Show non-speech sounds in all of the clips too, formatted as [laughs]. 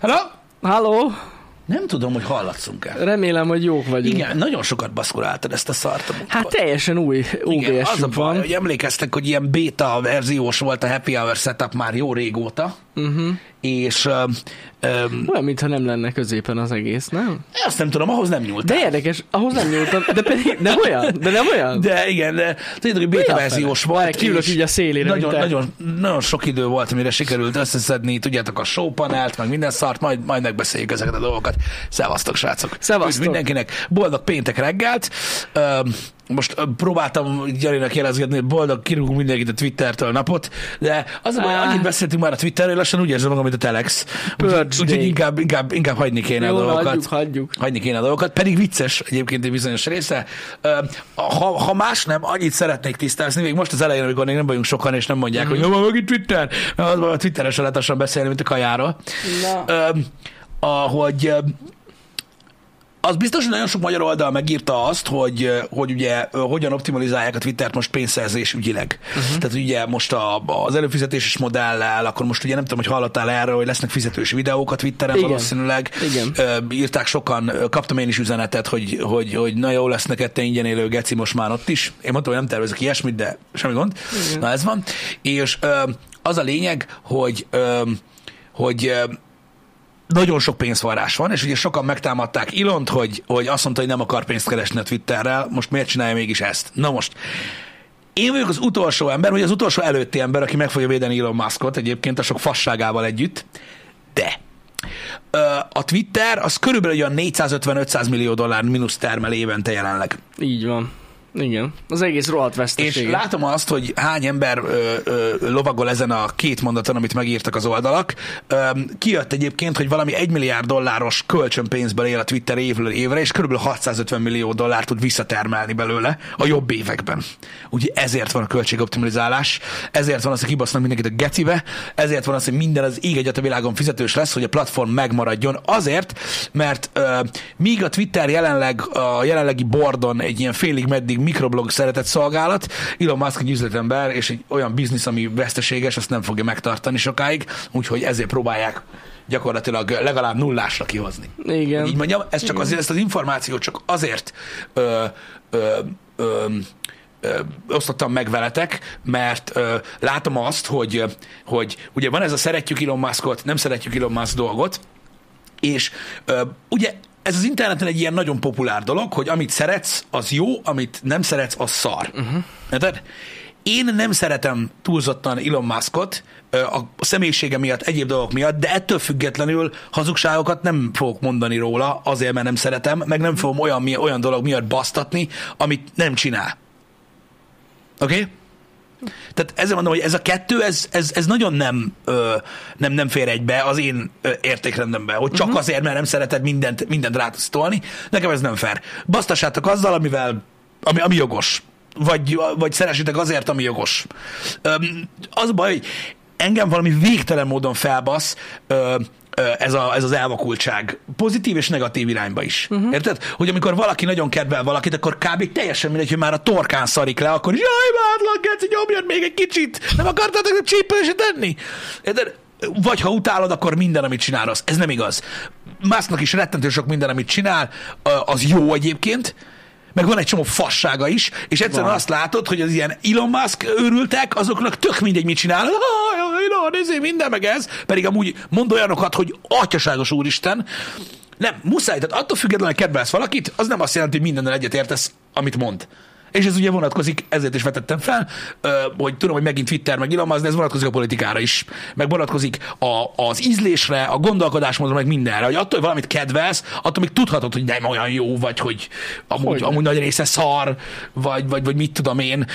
Hello? Halló? Nem tudom, hogy hallatszunk-e. Remélem, hogy jók vagyunk. Igen, nagyon sokat baszkuráltad ezt a szart. a. Hát teljesen új Igen, az a OBS baj, van. hogy emlékeztek, hogy ilyen beta verziós volt a Happy Hour setup már jó régóta, Uh-huh. És um, um, Olyan, mintha nem lenne középen az egész, nem? azt nem tudom, ahhoz nem nyúltál. De érdekes, ahhoz nem nyúltam, de pedig nem olyan, de nem olyan. De igen, de tudjátok, hogy beta verziós volt. Várj, kiülök így a szélére, Nagyon, nagyon, nagyon sok idő volt, amire sikerült összeszedni, tudjátok, a showpanelt, meg minden szart, majd, majd megbeszéljük ezeket a dolgokat. Szevasztok, srácok! Szevasztok. Üdv mindenkinek boldog péntek reggelt. Öm, most próbáltam Gyarinak jelezgetni, hogy boldog kirúgunk mindenkit a Twittertől napot, de az a baj, Á. annyit beszéltünk már a Twitterről, lassan úgy érzem magam, mint a Telex. Úgyhogy day. inkább, inkább, inkább hagyni kéne a Jó, dolgokat hagyjuk, hagyjuk. hagyni kéne a dolgokat, pedig vicces egyébként egy bizonyos része. Ha, ha más nem, annyit szeretnék tisztázni, még most az elején, amikor még nem vagyunk sokan, és nem mondják, Mhm. hogy jó, van megint Twitter, mert az a lehet lassan beszélni, mint a kajáról. Na. Ö, ahogy az biztos, hogy nagyon sok magyar oldal megírta azt, hogy, hogy ugye hogyan optimalizálják a Twittert most pénzszerzés ügyileg. Uh-huh. Tehát ugye most a, az előfizetéses modellel, akkor most ugye nem tudom, hogy hallottál erről, hogy lesznek fizetős videók a Twitteren Igen. valószínűleg. Igen. Írták sokan, kaptam én is üzenetet, hogy, hogy, hogy na jó lesz neked te ingyen élő geci most már ott is. Én mondtam, hogy nem tervezek ilyesmit, de semmi gond. Igen. Na ez van. És az a lényeg, hogy, hogy nagyon sok pénzvarrás van, és ugye sokan megtámadták Ilont, hogy, hogy azt mondta, hogy nem akar pénzt keresni a Twitterrel, most miért csinálja mégis ezt? Na most, én vagyok az utolsó ember, vagy az utolsó előtti ember, aki meg fogja védeni Elon Muskot egyébként a sok fasságával együtt, de a Twitter az körülbelül olyan 450-500 millió dollár mínusz termel évente jelenleg. Így van. Igen. Az egész rohadt És veszteség. látom azt, hogy hány ember ö, ö, lovagol ezen a két mondaton, amit megírtak az oldalak. Kijött egyébként, hogy valami 1 milliárd dolláros kölcsönpénzből él a Twitter évről évre, és kb. 650 millió dollár tud visszatermelni belőle a jobb években. Ugye ezért van a költségoptimalizálás, ezért van az, hogy kibasznak mindenkit a gecibe, ezért van az, hogy minden az ég egyet a világon fizetős lesz, hogy a platform megmaradjon. Azért, mert ö, míg a Twitter jelenleg a jelenlegi bordon egy ilyen félig meddig mikroblog szeretett szolgálat, Elon Musk egy üzletember, és egy olyan biznisz, ami veszteséges, azt nem fogja megtartani sokáig, úgyhogy ezért próbálják gyakorlatilag legalább nullásra kihozni. Igen. Így mondjam, ez csak azért, ezt az információt csak azért ö, ö, ö, ö, osztottam meg veletek, mert ö, látom azt, hogy, hogy ugye van ez a szeretjük Elon Muskot, nem szeretjük Elon Musk dolgot, és ö, ugye ez az interneten egy ilyen nagyon populár dolog, hogy amit szeretsz, az jó, amit nem szeretsz, az szar. Uh-huh. Érted? Én nem szeretem túlzottan Elon Muskot a személyisége miatt, egyéb dolgok miatt, de ettől függetlenül hazugságokat nem fogok mondani róla, azért, mert nem szeretem, meg nem fogom olyan, olyan dolog miatt basztatni, amit nem csinál. Oké? Okay? Tehát ezzel mondom, hogy ez a kettő, ez, ez, ez nagyon nem, ö, nem, nem fér egybe az én ö, értékrendembe, hogy csak uh-huh. azért, mert nem szereted mindent, mindent rátasztolni. Nekem ez nem fér. Basztassátok azzal, amivel, ami, ami jogos. Vagy, vagy szeresitek azért, ami jogos. Öm, az a baj, hogy engem valami végtelen módon felbasz, ö, ez, a, ez az elvakultság. Pozitív és negatív irányba is. Uh-huh. Érted? Hogy amikor valaki nagyon kedvel valakit, akkor kb. teljesen mindegy, hogy már a torkán szarik le, akkor jaj, imádlak, geci, nyomjad még egy kicsit. Nem akartátok a csípőse tenni? Érted? Vagy ha utálod, akkor minden, amit csinál, az. Ez nem igaz. Musknak is rettentő sok minden, amit csinál, az jó egyébként, meg van egy csomó fassága is, és egyszerűen Van. azt látod, hogy az ilyen Elon Musk őrültek, azoknak tök mindegy, mit csinál. Elon, ezért minden meg ez. Pedig amúgy mond olyanokat, hogy atyaságos úristen. Nem, muszáj, tehát attól függetlenül, hogy kedvelsz valakit, az nem azt jelenti, hogy mindennel egyet értesz, amit mond. És ez ugye vonatkozik, ezért is vetettem fel, hogy tudom, hogy megint Twitter, meg Elon Musk, de ez vonatkozik a politikára is. Meg vonatkozik a, az ízlésre, a gondolkodásmódra, meg mindenre. Hogy attól, hogy valamit kedvelsz, attól még tudhatod, hogy nem olyan jó, vagy hogy amúgy, Hogyne. amúgy nagy része szar, vagy, vagy, vagy mit tudom én.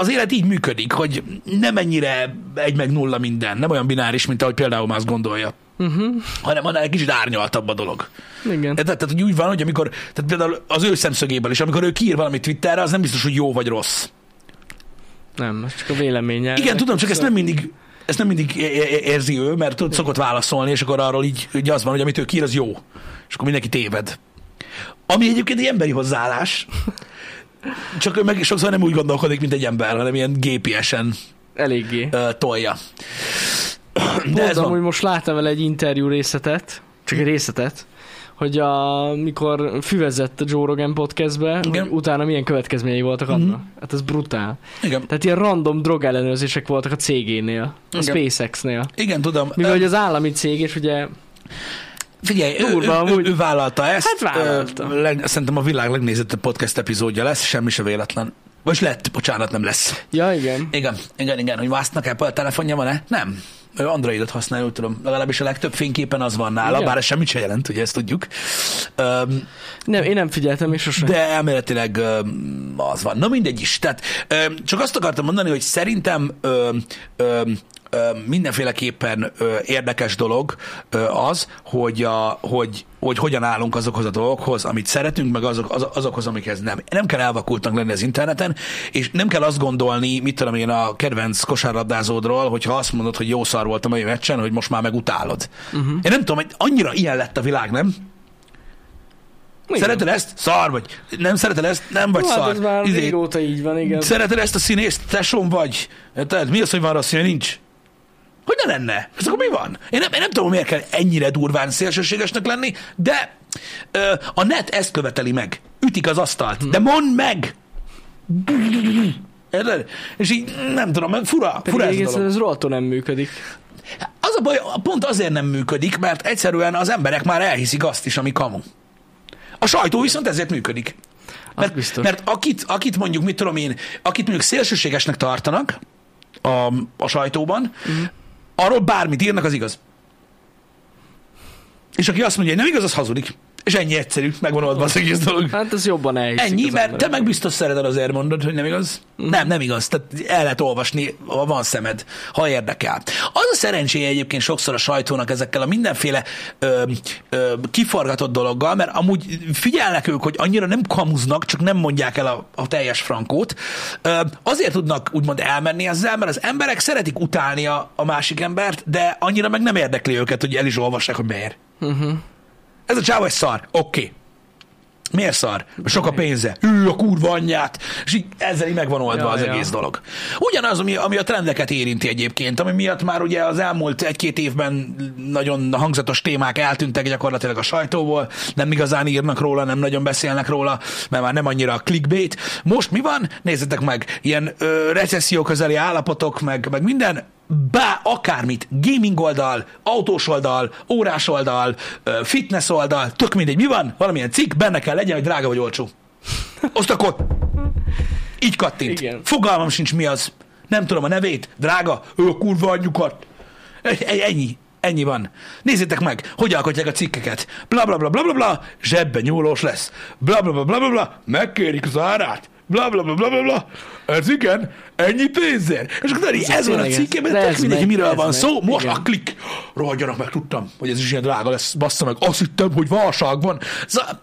Az élet így működik, hogy nem ennyire egy meg nulla minden, nem olyan bináris, mint ahogy például Musk gondolja. Uh-huh. hanem annál egy kicsit árnyaltabb a dolog. Igen. Tehát, tehát hogy úgy van, hogy amikor, tehát például az ő szemszögéből is, amikor ő kiír valamit Twitterre, az nem biztos, hogy jó vagy rossz. Nem, csak a véleménye. Igen, tudom, csak ezt nem mindig ezt nem mindig érzi ő, mert tud, szokott válaszolni, és akkor arról így, így az van, hogy amit ő kír, az jó. És akkor mindenki téved. Ami egyébként egy emberi hozzáállás. Csak ő meg sokszor nem úgy gondolkodik, mint egy ember, hanem ilyen gépiesen Eléggé. ö, tolja. De ez amúgy most láttam vele egy interjú részletet, csak egy részletet, hogy a, mikor füvezett a Joe Rogan podcastbe, Igen. hogy utána milyen következményei voltak Mhm. annak. Hát ez brutál. Igen. Tehát ilyen random drog ellenőrzések voltak a cégénél, a Igen. SpaceX-nél. Igen, tudom. Mivel hogy az állami cég, és ugye Figyelj, ő, Durva, ő, ő, amúgy. ő vállalta ezt. Hát vállalta. Ö, leg, szerintem a világ legnézettebb podcast epizódja lesz, semmi se véletlen. Vagy lett, bocsánat, nem lesz. Ja, igen. Igen, igen, igen, hogy Musknak Apple telefonja van-e? Nem. Androidot használ, úgy tudom. Legalábbis a legtöbb fényképen az van nála, Igen. bár ez semmit se jelent, ugye ezt tudjuk. Öm, Nem, én nem figyeltem, és sosem. de elméletileg öm, az van. Na mindegy is. Tehát öm, csak azt akartam mondani, hogy szerintem öm, öm, mindenféleképpen érdekes dolog az, hogy, a, hogy, hogy hogyan állunk azokhoz a dolgokhoz, amit szeretünk, meg azok, az, azokhoz, amikhez nem. Nem kell elvakultnak lenni az interneten, és nem kell azt gondolni, mit tudom én a kedvenc kosárlabdázódról, hogyha azt mondod, hogy jó szar volt a mai meccsen, hogy most már megutálod. Uh-huh. Én nem tudom, hogy annyira ilyen lett a világ, nem? Igen. Szereted ezt? Szar vagy. Nem szereted ezt? Nem vagy Jó, hát szar. ez már Izé, régóta így van, igen. Szereted ezt a színészt? Tesóm vagy? Tehát mi az, hogy van rossz színe? Nincs. Hogy ne lenne? Ez akkor mi van? Én nem, én nem tudom, miért kell ennyire durván szélsőségesnek lenni, de ö, a net ezt követeli meg. Ütik az asztalt. De mondd meg! Érted? És így nem tudom, fura, Pedig fura ez ez rohadtul nem működik. Az a baj, pont azért nem működik, mert egyszerűen az emberek már elhiszik azt is, ami kamu. A sajtó viszont ezért működik. Mert, biztos. mert akit, akit mondjuk, mit tudom én, akit mondjuk szélsőségesnek tartanak a, a sajtóban, Mhm. Arról bármit írnak, az igaz. És aki azt mondja, hogy nem igaz, az hazudik. És ennyi egyszerű, megvan oldva az egész dolog. Hát ez jobban elhiszik Ennyi, mert te meg biztos szereted azért mondod, hogy nem igaz? Mhm. Nem, nem igaz. Tehát el lehet olvasni, ha van szemed, ha érdekel. Az a szerencséje egyébként sokszor a sajtónak ezekkel a mindenféle ö, ö, kiforgatott dologgal, mert amúgy figyelnek ők, hogy annyira nem kamuznak, csak nem mondják el a, a teljes frankót. Ö, azért tudnak úgymond elmenni ezzel, mert az emberek szeretik utálni a, a másik embert, de annyira meg nem érdekli őket, hogy el is olvassák, hogy miért. Uh-huh. Ez a csáva egy szar. Oké. Okay. Miért szar? Sok a pénze. Ő a kurva anyját. És így ezzel így meg van oldva Ja, az ja. egész dolog. Ugyanaz, ami, ami a trendeket érinti egyébként, ami miatt már ugye az elmúlt egy-két évben nagyon hangzatos témák eltűntek gyakorlatilag a sajtóból, nem igazán írnak róla, nem nagyon beszélnek róla, mert már nem annyira a clickbait. Most mi van? Nézzetek meg, ilyen ö, recesszió közeli állapotok, meg, meg minden, bá, akármit, gaming oldal, autós oldal, órás oldal, fitness oldal, tök mindegy, mi van? Valamilyen cikk, benne kell legyen, hogy drága vagy olcsó. Azt akkor így kattint. Igen. Fogalmam sincs mi az. Nem tudom a nevét. Drága, ő a kurva anyjukat. Ennyi. Ennyi van. Nézzétek meg, hogy alkotják a cikkeket. Bla bla bla bla bla bla, zsebben nyúlós lesz. Bla bla bla bla bla bla, megkérik az árát. Bla bla bla bla bla bla. Ez igen, ennyi pénzért. És akkor tudod, így ez van a ez. cikkében, tök ez mindegy, miről ez van megy. szó. Most Igen. a klik. Rohadjanak meg, tudtam, hogy ez is ilyen drága lesz. Bassza meg, azt hittem, hogy válság van.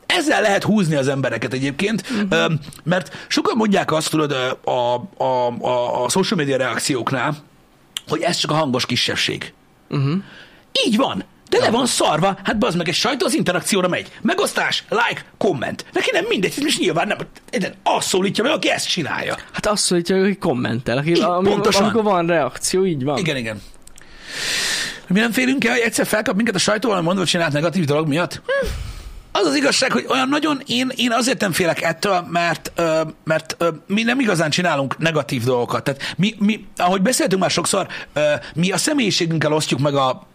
Ezzel lehet húzni az embereket egyébként, uh-huh. mert sokan mondják azt, tudod, a, a, a, a, a social media reakcióknál, hogy ez csak a hangos kisebbség. Uh-huh. Így van. De le van szarva, hát bazd meg, egy sajtó az interakcióra megy. Megosztás, like, komment. Neki nem mindegy, és nyilván nem, azt szólítja meg, aki ezt csinálja. Hát azt szólítja, hogy kommentel, aki, Így, ami, pontosan. amikor van reakció, így van. Igen, igen. Mi nem félünk el, hogy egyszer felkap minket a sajtó valami mondva csinált negatív dolog miatt? Hm. Az az igazság, hogy olyan nagyon, én, én azért nem félek ettől, mert, ö, mert ö, mi nem igazán csinálunk negatív dolgokat. Tehát mi, mi ahogy beszéltünk már sokszor, ö, mi a személyiségünkkel osztjuk meg a,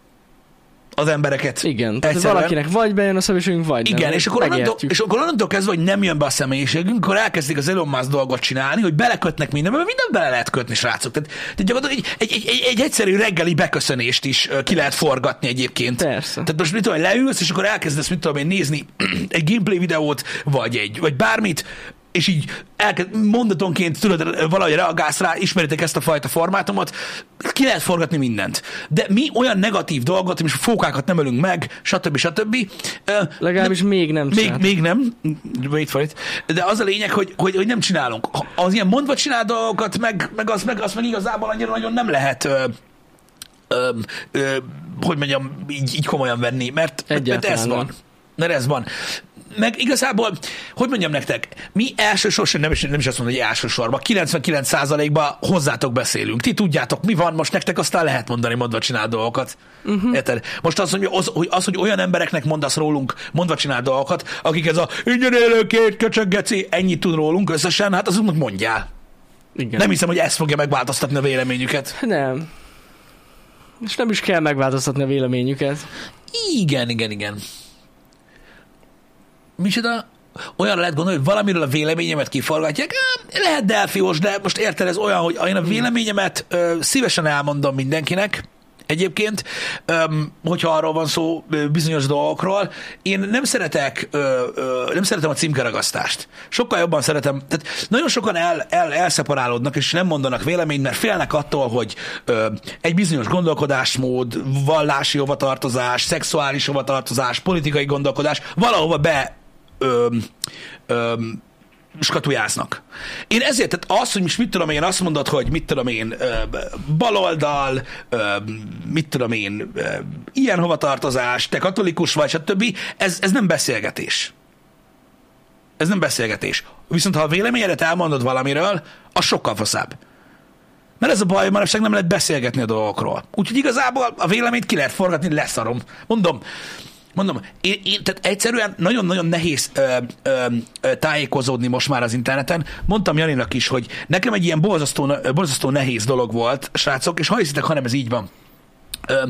az embereket. Igen, tehát Egyszerűen. valakinek vagy bejön a személyiségünk, vagy Igen, nem. és akkor, onnantól, és akkor onnantól kezdve, hogy nem jön be a személyiségünk, akkor elkezdik az Elon Musk dolgot csinálni, hogy belekötnek mindenbe, mert minden bele lehet kötni, srácok. Tehát, tehát gyakorlatilag egy, egy, egy, egy, egyszerű reggeli beköszönést is ki lehet forgatni egyébként. Persze. Tehát most mit tudom, leülsz, és akkor elkezdesz, mit tudom én, nézni [clears throat] egy gameplay videót, vagy egy, vagy bármit, és így elkezd, mondatonként tudod, valahogy reagálsz rá, ismeritek ezt a fajta formátumot, ki lehet forgatni mindent. De mi olyan negatív dolgot, és fókákat nem ölünk meg, stb. stb. Legalábbis még nem még, még nem, wait for it, de az a lényeg, hogy, hogy, hogy nem csinálunk. Az ilyen mondva csinál dolgokat, meg, meg, az, meg, az meg igazából annyira nagyon nem lehet ö, ö, ö, hogy mondjam, így, így komolyan venni, mert, mert ez van. nem. Mert ez van. Meg igazából, hogy mondjam nektek, mi elsősorban, nem is, nem is azt mondom, hogy elsősorban, 99%-ban hozzátok beszélünk. Ti tudjátok, mi van, most nektek aztán lehet mondani, mondva csinál dolgokat. Uh-huh. Érted? Most az hogy, az, hogy, az, hogy olyan embereknek mondasz rólunk, mondva csinál dolgokat, akik ez a ingyen élő két köcsöggeci, ennyit tud rólunk összesen, hát azoknak mondjál. Igen. Nem hiszem, hogy ez fogja megváltoztatni a véleményüket. Nem. És nem is kell megváltoztatni a véleményüket. Igen, igen, igen. Micsoda? Olyanra lehet gondolni, hogy valamiről a véleményemet kiforgatják. Lehet delfiós, de most érted, ez olyan, hogy én a véleményemet ö, szívesen elmondom mindenkinek, Egyébként, öm, hogyha arról van szó bizonyos dolgokról, én nem szeretek, ö, ö, nem szeretem a címkeragasztást. Sokkal jobban szeretem, tehát nagyon sokan el, el, elszeparálódnak, és nem mondanak véleményt, mert félnek attól, hogy ö, egy bizonyos gondolkodásmód, vallási hovatartozás, szexuális hovatartozás, politikai gondolkodás valahova be ö, ö, skatujáznak. Én ezért, tehát az, hogy most mit tudom én, azt mondod, hogy mit tudom én, baloldal, mit tudom én, ilyen hovatartozás, te katolikus vagy, stb. Ez, ez nem beszélgetés. Ez nem beszélgetés. Viszont ha a véleményedet elmondod valamiről, az sokkal faszább. Mert ez a baj, manapság nem lehet beszélgetni a dolgokról. Úgyhogy igazából a véleményt ki lehet forgatni, leszarom. Mondom, Mondom, én, én tehát egyszerűen nagyon-nagyon nehéz ö, ö, ö, tájékozódni most már az interneten. Mondtam Janinak is, hogy nekem egy ilyen borzasztó, borzasztó nehéz dolog volt, srácok, és ha hiszitek, hanem ez így van. Ö,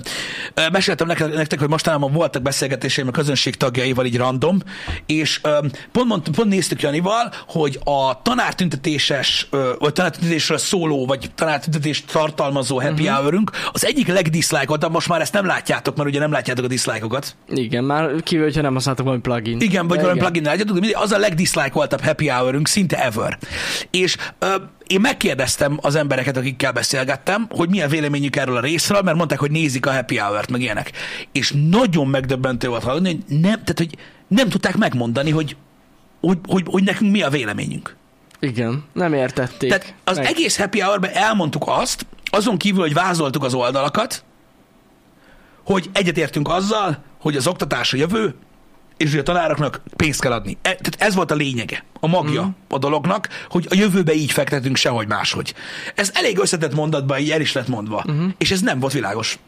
ö, meséltem nektek, hogy mostanában voltak beszélgetéseim a közönség tagjaival, így random, és ö, pont, mond, pont néztük Janival, hogy a tanártüntetéses, ö, vagy tanártüntetésről szóló, vagy tanártüntetést tartalmazó happy uh-huh. hour az egyik legdiszlájkoltabb, most már ezt nem látjátok, mert ugye nem látjátok a diszlájkokat. Igen, már kívül, hogyha nem használtok valami plugin. Igen, vagy De valami plugin látjátok, de az a legdiszlájkoltabb happy hour szinte ever. És ö, én megkérdeztem az embereket, akikkel beszélgettem, hogy milyen véleményük erről a részről, mert mondták, hogy nézik a happy hour-t, meg ilyenek. És nagyon megdöbbentő volt hallani, hogy nem, tehát, hogy nem tudták megmondani, hogy, hogy, hogy, hogy nekünk mi a véleményünk. Igen, nem értették. Tehát az Meg- egész happy hour elmondtuk azt, azon kívül, hogy vázoltuk az oldalakat, hogy egyetértünk azzal, hogy az oktatás a jövő, és hogy a tanároknak pénzt kell adni. E, tehát ez volt a lényege, a magja mm. a dolognak, hogy a jövőbe így fektetünk sehogy máshogy. Ez elég összetett mondatban így el is lett mondva, mm. és ez nem volt világos.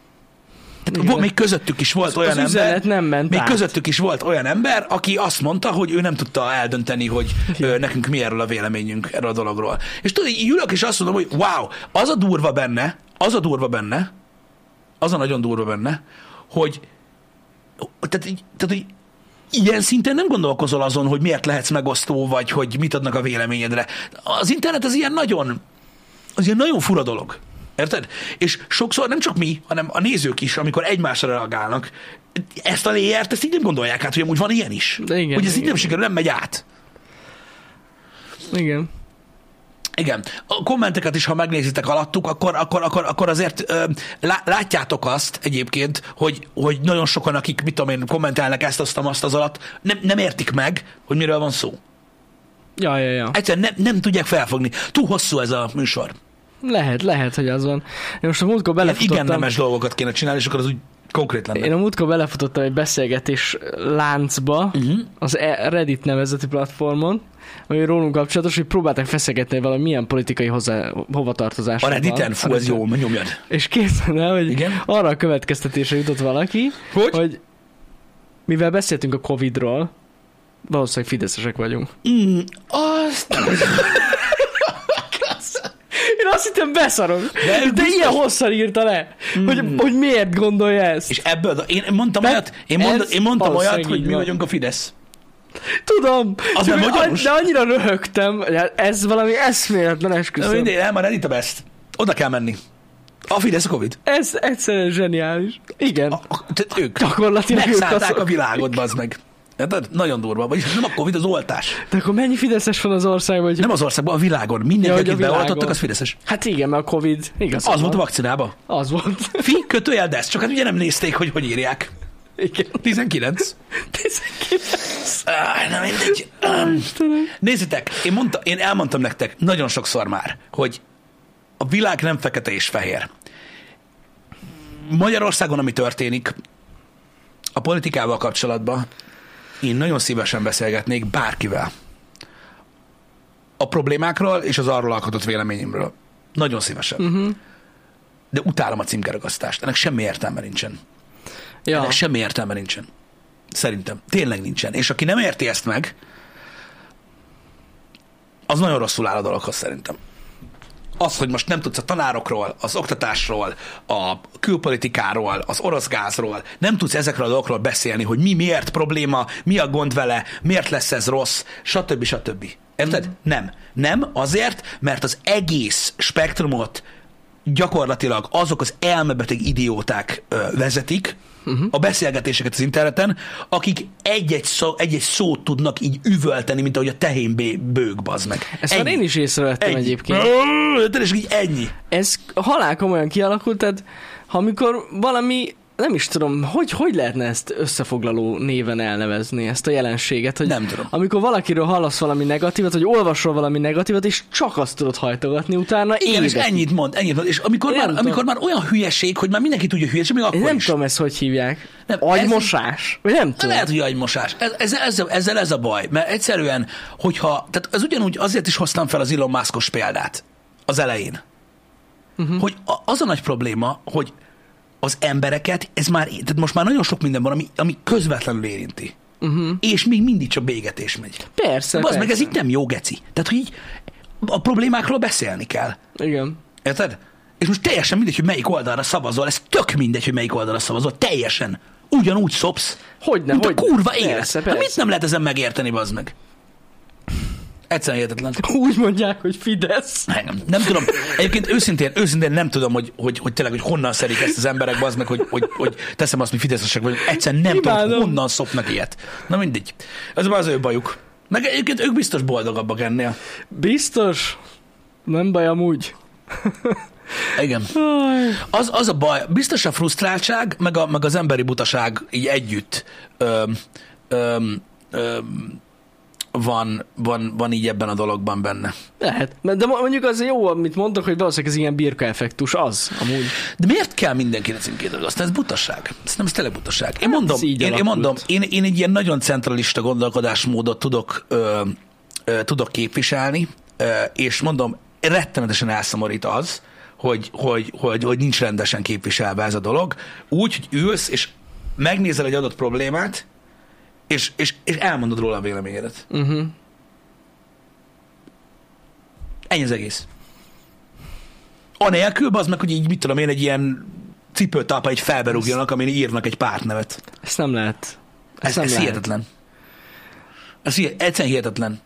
Tehát Igen. még közöttük is volt olyan az ember, nem ment még át. közöttük is volt olyan ember, aki azt mondta, hogy ő nem tudta eldönteni, hogy ö, nekünk mi erről a véleményünk erről a dologról. És tudod, így ülök, és azt mondom, hogy wow, az a durva benne, az a durva benne, az a nagyon durva benne, hogy tehát, így- tehát hogy ilyen szinten nem gondolkozol azon, hogy miért lehetsz megosztó, vagy hogy mit adnak a véleményedre. Az internet az ilyen nagyon, az ilyen nagyon fura dolog. Érted? És sokszor nem csak mi, hanem a nézők is, amikor egymásra reagálnak, ezt a léjert, ezt így nem gondolják át, hogy amúgy van ilyen is. De igen, hogy ez így igen. nem sikerül, nem megy át. Igen. Igen. A kommenteket is, ha megnézitek alattuk, akkor, akkor, akkor, akkor azért ö, lá, látjátok azt egyébként, hogy, hogy nagyon sokan, akik, mit tudom én, kommentelnek ezt, azt, azt az alatt, nem, nem értik meg, hogy miről van szó. Ja, ja, ja. Egyszerűen nem, nem tudják felfogni. Túl hosszú ez a műsor. Lehet, lehet, hogy az van. Én most a múltkor Ilyen igen belefutottam. nemes dolgokat kéne csinálni, és akkor az úgy konkrét lenne. Én a múltkor belefutottam egy beszélgetés láncba, Uh-huh. az E- Reddit nevezeti platformon, ami rólunk kapcsolatos, hogy próbálták feszegetni valami milyen politikai hozzá, hovatartozás. A Redditen, fú, ez jó, nyomjad. És képzeld el, hogy Igen? arra a következtetésre jutott valaki, Hogy? hogy mivel beszéltünk a Covid-ról, valószínűleg fideszesek vagyunk. Mm, azt... [laughs] Én azt hittem beszarok. De De, biztos- ilyen hosszan írta le, mm. hogy, hogy miért gondolja ezt. És ebből, én mondtam De olyat, én, mond, én mondtam olyat, hogy mi vagyunk a Fidesz. Tudom, Az nem magyaros? de annyira röhögtem, hát ez valami eszméletlen esküszöm. mindegy, nem, a Reddit a best. Oda kell menni. A Fidesz a Covid. Ez egyszerűen zseniális. Igen, A, a, tehát ők gyakorlatilag ők megszállták azok. a világot, bazd meg. Érted? Nagyon durva. Vagyis nem a Covid, az oltás. De akkor mennyi fideszes van az országban? Hogy... Nem az országban, a világon. Mindenki, Ja, akit beoltottak, az Fideszes. Hát igen, mert a Covid igaz. Az volt a vakcinába. Az volt. Fi, kötőjel desz, csak hát ugye nem nézték, hogy hogy írják. Igen. 19. 19. Áh, na mindegy. Um, nézzétek, én, mondta, én elmondtam nektek nagyon sokszor már, hogy a világ nem fekete és fehér. Magyarországon, ami történik, a politikával kapcsolatban, én nagyon szívesen beszélgetnék bárkivel. A problémákról és az arról alkotott véleményemről. Nagyon szívesen. Uh-huh. De utálom a címkeragasztást. Ennek semmi értelme nincsen. Ja. Ennek semmi értelme nincsen. Szerintem. Tényleg nincsen. És aki nem érti ezt meg, az nagyon rosszul áll a dologhoz szerintem. Az, hogy most nem tudsz a tanárokról, az oktatásról, a külpolitikáról, az orosz gázról, nem tudsz ezekről a dolgokról beszélni, hogy mi miért probléma, mi a gond vele, miért lesz ez rossz, stb. stb. Érted? Mm. Nem. Nem azért, mert az egész spektrumot gyakorlatilag azok az elmebeteg idióták ö, vezetik, uh-huh. a beszélgetéseket az interneten, akik egy-egy, szó, egy-egy szót tudnak így üvölteni, mint ahogy a tehén bőg, bazd meg. Ezt már én is észrevettem Ennyi. egyébként. És így ennyi. Ez halál komolyan kialakult, tehát amikor valami nem is tudom, hogy, hogy lehetne ezt összefoglaló néven elnevezni, ezt a jelenséget, hogy Nem tudom. amikor valakiről hallasz valami negatívat, vagy olvasol valami negatívat, és csak azt tudod hajtogatni utána Igen, és évekig. ennyit mond, ennyit mond. És amikor Én már, tudom. amikor már olyan hülyeség, hogy már mindenki tudja hülyeség, még akkor Én nem is. tudom ezt, hogy hívják. Nem, Nem, ez- Agymosás? Vagy nem tudom. lehet, hogy agymosás. Ez, ez, ez, ezzel ez a baj, mert egyszerűen, hogyha, tehát ez ugyanúgy azért is hoztam fel az Elon Muskos példát az elején, uh-huh. hogy a, az a nagy probléma, hogy az embereket, ez már, tehát most már nagyon sok minden van, ami, ami közvetlenül érinti. Uh-huh. És még mindig csak bégetés megy. Persze, Az persze. meg ez így nem jó geci. Tehát, hogy így a problémákról beszélni kell. Igen. Érted? És most teljesen mindegy, hogy melyik oldalra szavazol, ez tök mindegy, hogy melyik oldalra szavazol, teljesen. Ugyanúgy szopsz, Hogyne, mint a hogyne. kurva élet. Persze, Hát mit persze. nem lehet ezen megérteni, bazd meg? Egyszerűen hihetetlen. Úgy mondják, hogy Fidesz. Nem, nem tudom. Egyébként őszintén, őszintén nem tudom, hogy, hogy, hogy tényleg, hogy honnan szerik ezt az emberek, bazd meg, hogy, hogy, hogy teszem azt, mi fideszesek vagyunk. Egyszerűen nem tudom, Imádom. honnan szopnak ilyet. Na mindegy. Ez már az ő bajuk. Meg egyébként ők biztos boldogabbak ennél. Biztos? Nem baj amúgy. Igen. Az, az a baj, biztos a frusztráltság, meg, a, meg az emberi butaság így együtt öm, öm, öm, van, van, van így ebben a dologban benne. Lehet. De mondjuk az jó, amit mondtok, hogy valószínűleg ez ilyen birka effektus, az amúgy. De miért kell mindenkire címkét Aztán ez butaság. Ez nem ez tényleg butaság. Én mondom, ez így én, én, mondom én, én egy ilyen nagyon centralista gondolkodásmódot tudok, ö, ö, tudok képviselni, ö, és mondom, rettenetesen elszomorít az, hogy, hogy, hogy, hogy nincs rendesen képviselve ez a dolog. Úgy, hogy ülsz, és megnézel egy adott problémát, és, és, és elmondod róla a véleményedet. Uh-huh. Ennyi az egész. Anélkül, az meg, hogy így, mit tudom én, egy ilyen cipőtápa egy felberúgjanak, amin írnak egy pártnevet. Ezt nem lehet. Ez, Ezt nem ez lehet. hihetetlen. Ez hihet, egyszerűen hihetetlen.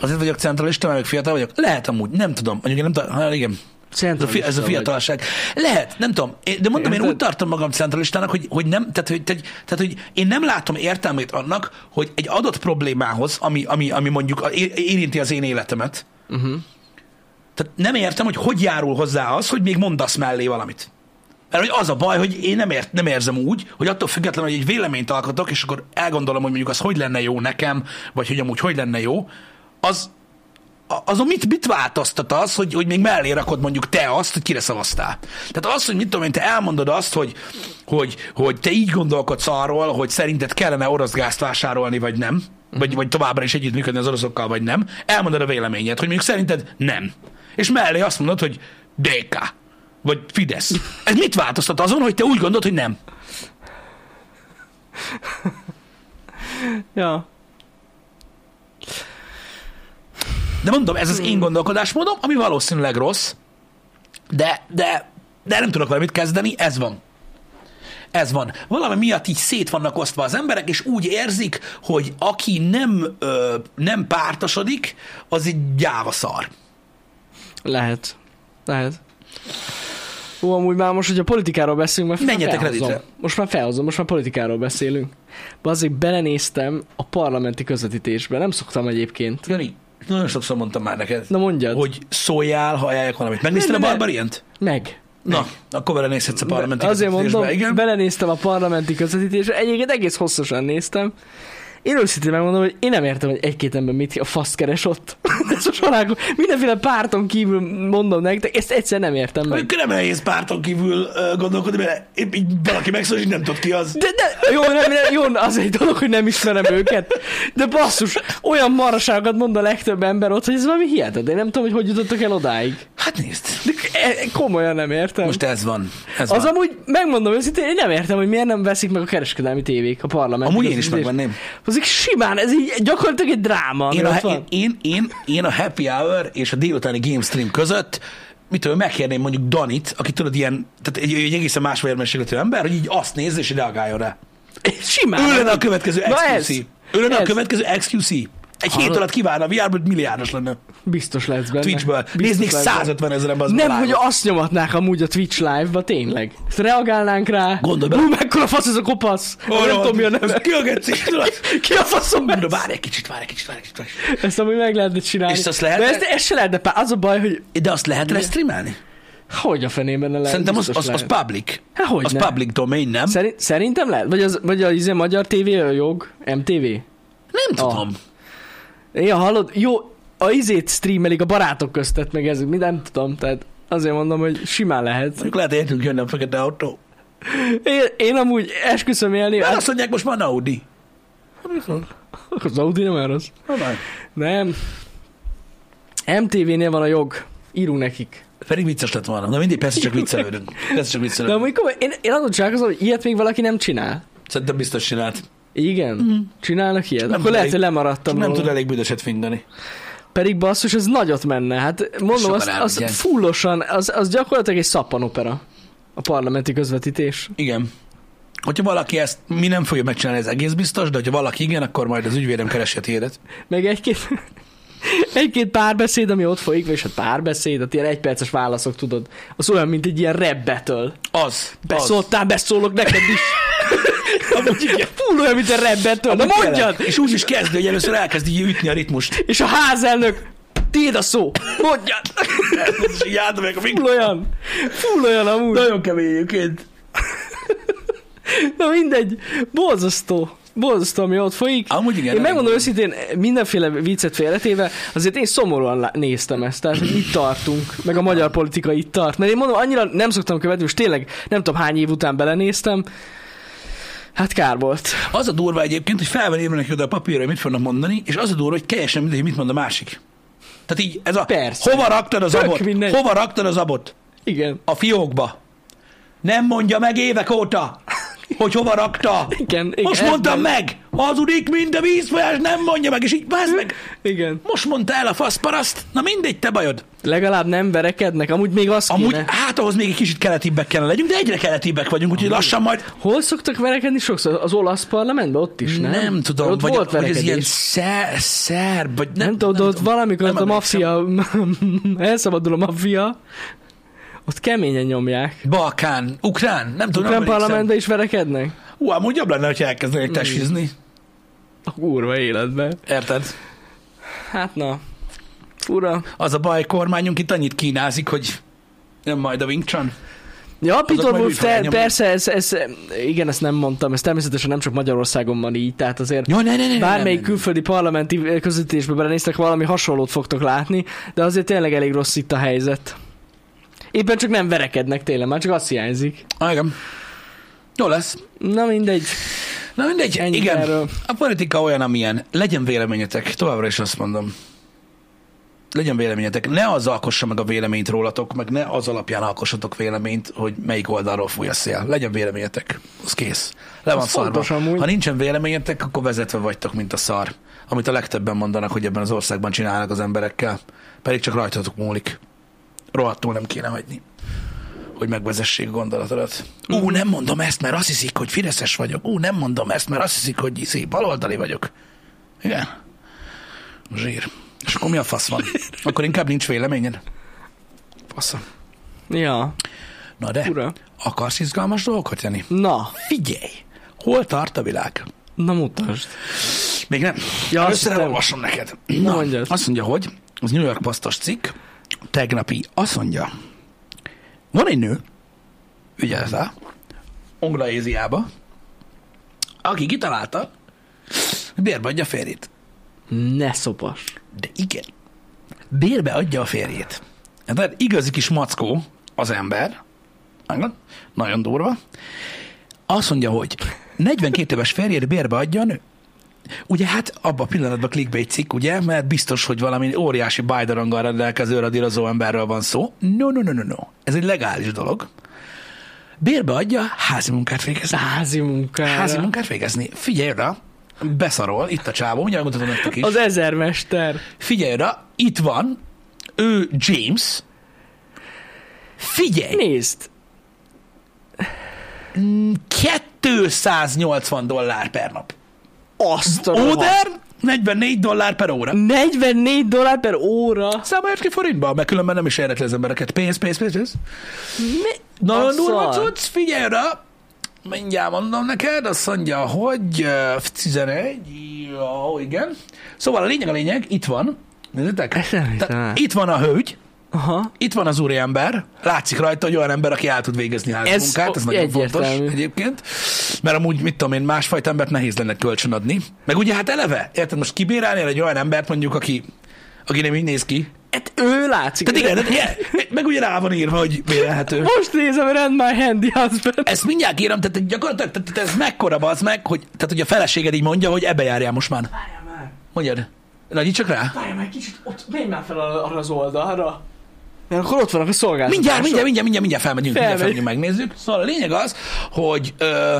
Azért vagyok centralista, mert fiatal vagyok? Lehet amúgy, nem tudom. Mondjuk nem tudom, ha, igen. Ez a, fi, ez a fiatalság. Lehet, nem tudom. Én- De mondom, én Érted? úgy tartom magam centralistának, hogy, hogy nem, tehát hogy, tehát, tehát, hogy én nem látom értelmét annak, hogy egy adott problémához, ami, ami, ami mondjuk érinti az én életemet, Uh-huh. tehát nem értem, hogy hogy járul hozzá az, hogy még mondasz mellé valamit. Mert hogy az a baj, hogy én nem, ért, nem érzem úgy, hogy attól függetlenül, hogy egy véleményt alkotok, és akkor elgondolom, hogy mondjuk az hogy lenne jó nekem, vagy hogy amúgy hogy lenne jó, az, azon mit, mit változtat az, hogy, hogy még mellé rakod mondjuk te azt, hogy kire szavaztál. Tehát az, hogy mit tudom én, te elmondod azt, hogy, hogy, hogy te így gondolkodsz arról, hogy szerinted kellene orosz gázt vásárolni, vagy nem, vagy, vagy továbbra is együttműködni az oroszokkal, vagy nem, elmondod a véleményed, hogy mondjuk szerinted nem. És mellé azt mondod, hogy DK, vagy Fidesz. Ez mit változtat azon, hogy te úgy gondolod, hogy nem? Ja. De mondom, ez az én gondolkodásmódom, ami valószínűleg rossz, de, de, de nem tudok vele mit kezdeni, ez van. Ez van. Valami miatt így szét vannak osztva az emberek, és úgy érzik, hogy aki nem, ö, nem pártosodik, az egy gyáva szar. Lehet. Lehet. Ó, amúgy már most, hogy a politikáról beszélünk, mert Menjetek felhozom. Redditre. Most már felhozom, most már politikáról beszélünk. Azért belenéztem a parlamenti közvetítésbe, nem szoktam egyébként. Jani, nagyon sokszor mondtam már neked, Na mondjad. hogy szóljál, ha ajánljak valamit. Megnézted a. Barbarient? Meg. Na, akkor belenézhetsz a parlamenti Azért mondom, igen. belenéztem a parlamenti közvetítésbe, egyébként egész hosszasan néztem, én őszintén megmondom, hogy én nem értem, hogy egy-két ember mit a fasz keres ott. [laughs] Ez most halálkom. Mindenféle párton kívül mondom nektek, ezt egyszer nem értem meg. Nem nehéz párton kívül gondolkodni, mert így valaki megszól, és nem tudod ki az. De, de jó, nem, nem, jó, az egy dolog, hogy nem ismerem őket. De basszus, olyan maraságokat mond a legtöbb ember ott, hogy ez valami hihetetlen. Én nem tudom, hogy hogy jutottak el odáig. Hát nézd. De e- komolyan nem értem. Most ez van. Ez az van. amúgy, megmondom őszintén, én nem értem, hogy miért nem veszik meg a kereskedelmi tévék a parlament. Amúgy én is megvenném. Az így simán, ez így gyakorlatilag egy dráma. Én a, én, én, én, én a happy hour és a délutáni game stream között mit tudom, megkérném mondjuk Danit, aki tudod ilyen, tehát egy, egy egészen más vérmességletű ember, hogy így azt nézze és reagáljon rá. Simán. Ő lenne a következő XQC. Ő lenne a ez. következő XQC. Egy hét Hallod? alatt kívánna a hogy milliárdos lenne Biztos lesz benne. Twitchből. Lesz benne. 150 ezeren az Nem, hogy azt nyomatnák amúgy a Twitch live-ba, tényleg. Ezt reagálnánk rá. Gondolj bele. Hú, mekkora fasz ez a kopasz. nem tudom, mi a neve. Ki a geci? [laughs] Ki a faszom ez? várj egy kicsit, várj egy kicsit, várj egy kicsit. Ezt amúgy meg lehetne csinálni. És azt lehetne- De ezt, ezt se lehetne, az a baj, hogy De azt lehet restreamelni? hogy a fenében lehet. Szerintem az, az, az lehet. public. Há, hogy Az ne. public domain, nem? Szerint, szerintem lehet? Vagy az, vagy az izé, magyar TV a jog? MTV? Nem tudom. Ja, hallod? Jó, a izét streamelik a barátok köztet, meg ez, mi nem tudom, tehát azért mondom, hogy simán lehet. Mondjuk lehet értünk jönni a fekete autó. Én, én amúgy esküszöm élni, Hát hát, azt mondják, most van Audi. az Audi nem az. Na, már. Nem. MTV-nél van a jog. Írunk nekik. Pedig vicces lett volna. Na mindig persze csak viccelődünk. [laughs] Persze csak De viccelődünk. amúgy komoly, én, én azon csálkozom, hogy ilyet még valaki nem csinál. Szerintem biztos csinált. Igen? Mm. Csinálnak ilyet? Nem Akkor lehet, elég- hogy lemaradtam. Nem róla. tud elég büdöset fingani. Pedig basszus, ez nagyot menne. Hát mondom, Sokan az, az elmondják. fullosan, az, az gyakorlatilag egy szappanopera. A parlamenti közvetítés. Igen. Hogyha valaki ezt, mi nem fogja megcsinálni, ez egész biztos, de hogyha valaki igen, akkor majd az ügyvédem keresi a tiédet. Meg egy-két, [laughs] egy-két párbeszéd, ami ott folyik, és a párbeszéd, ott ilyen egyperces válaszok, tudod. Az olyan, mint egy ilyen battle. Az. az. Beszóltál, beszólok neked is. [laughs] Amúgy igen. [laughs] Full olyan, mint a. Na Amúgy mondjad! És úgy is kezdő, hogy először elkezd így ütni a ritmust. És a házelnök, tiéd a szó. Mondjad! [laughs] Állta meg a Full olyan. Full olyan amúgy. Nagyon kemény egyébként. [laughs] Na mindegy. Borzasztó. Borzasztó, ami ott folyik. Amúgy igen. Én megmondom őszintén, mindenféle viccet félretéve, azért én szomorúan néztem ezt, tehát hogy itt tartunk, meg a magyar politika itt tart. Mert én mondom, annyira nem szoktam követni, most tényleg nem tudom hány év után belenéztem, hát kár volt. Az a durva egyébként, hogy fel van írva neki oda a papírra, hogy mit fognak mondani, és az a durva, hogy teljesen mindegy, hogy mit mond a másik. Tehát így, ez a, Persze. hova raktad az Tök abot? mindegy. Hova raktad az abot? Igen. A fiókba. Nem mondja meg évek óta, hogy hova rakta. Igen, igen. Most mondtam meg, hazudik, mint a vízfolyás, nem mondja meg, és így bázd meg. Igen. Most mondta el a faszparaszt, na mindegy, te bajod. Legalább nem verekednek, amúgy még az Amúgy, kéne. hát ahhoz még egy kicsit keletibbek kellene legyünk, de egyre keletibbek vagyunk, úgyhogy lassan majd Hol szoktak verekedni sokszor? Az olasz parlamentben? Ott is, nem? nem, tudom, ott vagy, volt vagy ez ilyen szer, szerb, vagy nem, Nem, tudod, ott valamikor nem ott a maffia, [laughs] elszabadul a maffia, ott keményen nyomják. Balkán, ukrán, nem tudom, Ukrán parlamentben is verekednek? Hú, amúgy jobb lenne, hogyha elkezdenék tesizni. A kurva életben. Érted? Hát na, fura. Az a baj, kormányunk itt annyit kínázik, hogy nem majd a Wing Chun. Ja, Peter Wolf, te, persze, ez, ez, igen, ezt nem mondtam, ez természetesen nem csak Magyarországon van így, tehát azért Jó, ne, ne, ne, ne, bármelyik ne, ne. külföldi parlamenti közvetítésbe belenéztek, valami hasonlót fogtok látni, de azért tényleg elég rossz itt a helyzet. Éppen csak nem verekednek tényleg, már csak azt hiányzik. Ah, igen. Jó lesz. Na mindegy. Na mindegy, Ennyi igen. erről. A politika olyan, amilyen. Legyen véleményetek, továbbra is azt mondom. Legyen véleményetek. Ne az alkossa meg a véleményt rólatok, meg ne az alapján alkossatok véleményt, hogy melyik oldalról fúj a szél. Legyen véleményetek. Az kész. Le van szarva. Ha nincsen véleményetek, akkor vezetve vagytok, mint a szar. Amit a legtöbben mondanak, hogy ebben az országban csinálnak az emberekkel. Pedig csak rajtatok múlik. Rohadtul nem kéne hagyni hogy megvezessék a gondolatodat. Ú, nem mondom ezt, mert azt hiszik, hogy fideszes vagyok. Ú, nem mondom ezt, mert azt hiszik, hogy szép baloldali vagyok. Igen. Zsír. És akkor mi a fasz van? [laughs] Akkor inkább nincs véleményed? Fasza. Ja, Na de, ura. akarsz izgalmas dolgokat, Jani? Na, Figyelj! Hol tart a világ? na mutasd. Még nem. Ja, azt Összeolvasom neked. Na, mondjad. Azt mondja, hogy az New York Postos cikk, tegnapi, azt mondja, van egy nő, ügyelsz rá, Anglaéziába, aki kitalálta, bérbe adja a férjét. Ne szopas. De igen, bérbe adja a férjét. Tehát igazi kis mackó az ember, nagyon durva. Azt mondja, hogy 42 éves férjét bérbe adja a nő. Ugye hát abban a pillanatban clickbait cikk, ugye, mert biztos, hogy valami óriási bájdaranggal rendelkező radírozó emberről van szó. No, no, no, no, no. Ez egy legális dolog. Bérbe adja házi munkát végezni. Házi munkára. Házi munkát végezni. Figyelj oda, beszarol, itt a csávó, mindjárt mutatom nektek is. Az ezermester. Figyelj oda, itt van, ő James. Figyelj, Nézd. 280 dollár per nap. Azt a. Oder 44 dollár per óra. 44 dollár per óra. Számolják ki forintba, mert különben nem is érdekli az embereket. Pénz, pénz, pénz, pénz. Mi? Nagyon A durva cucc, figyelj oda. Mindjárt mondom neked, azt mondja, hogy uh, 11, jó, igen. Szóval a lényeg a lényeg, itt van, nézzétek, itt van a hölgy, Aha. itt van az úriember, látszik rajta, hogy olyan ember, aki el tud végezni házi Ez munkát, ez o- nagyon egyértelmű. fontos egyébként, mert amúgy, mit tudom én, másfajta embert nehéz lenne kölcsönadni. Meg ugye hát eleve, érted, most kibérelnél egy olyan embert mondjuk, aki, aki nem így néz ki. Hát ő látszik. Tehát igen, meg ugye rá van írva, hogy bérelhető. Most nézem, Rend My Handy Husband. Ezt mindjárt írom, tehát gyakorlatilag tehát ez mekkora az meg, hogy, tehát, hogy a feleséged így mondja, hogy ebbe járjál most már. Várjál már. Mondjad. Nagyíts csak rá. Várjál már egy kicsit, ott menj már fel arra az oldalra. Mert akkor ott vannak a szolgáltatások. Mindjárt, mindjárt, mindjárt, mindjárt, mindjárt felmegyünk, mindjárt Felmegy. felmegyünk, megnézzük. Szóval a lényeg az, hogy ö,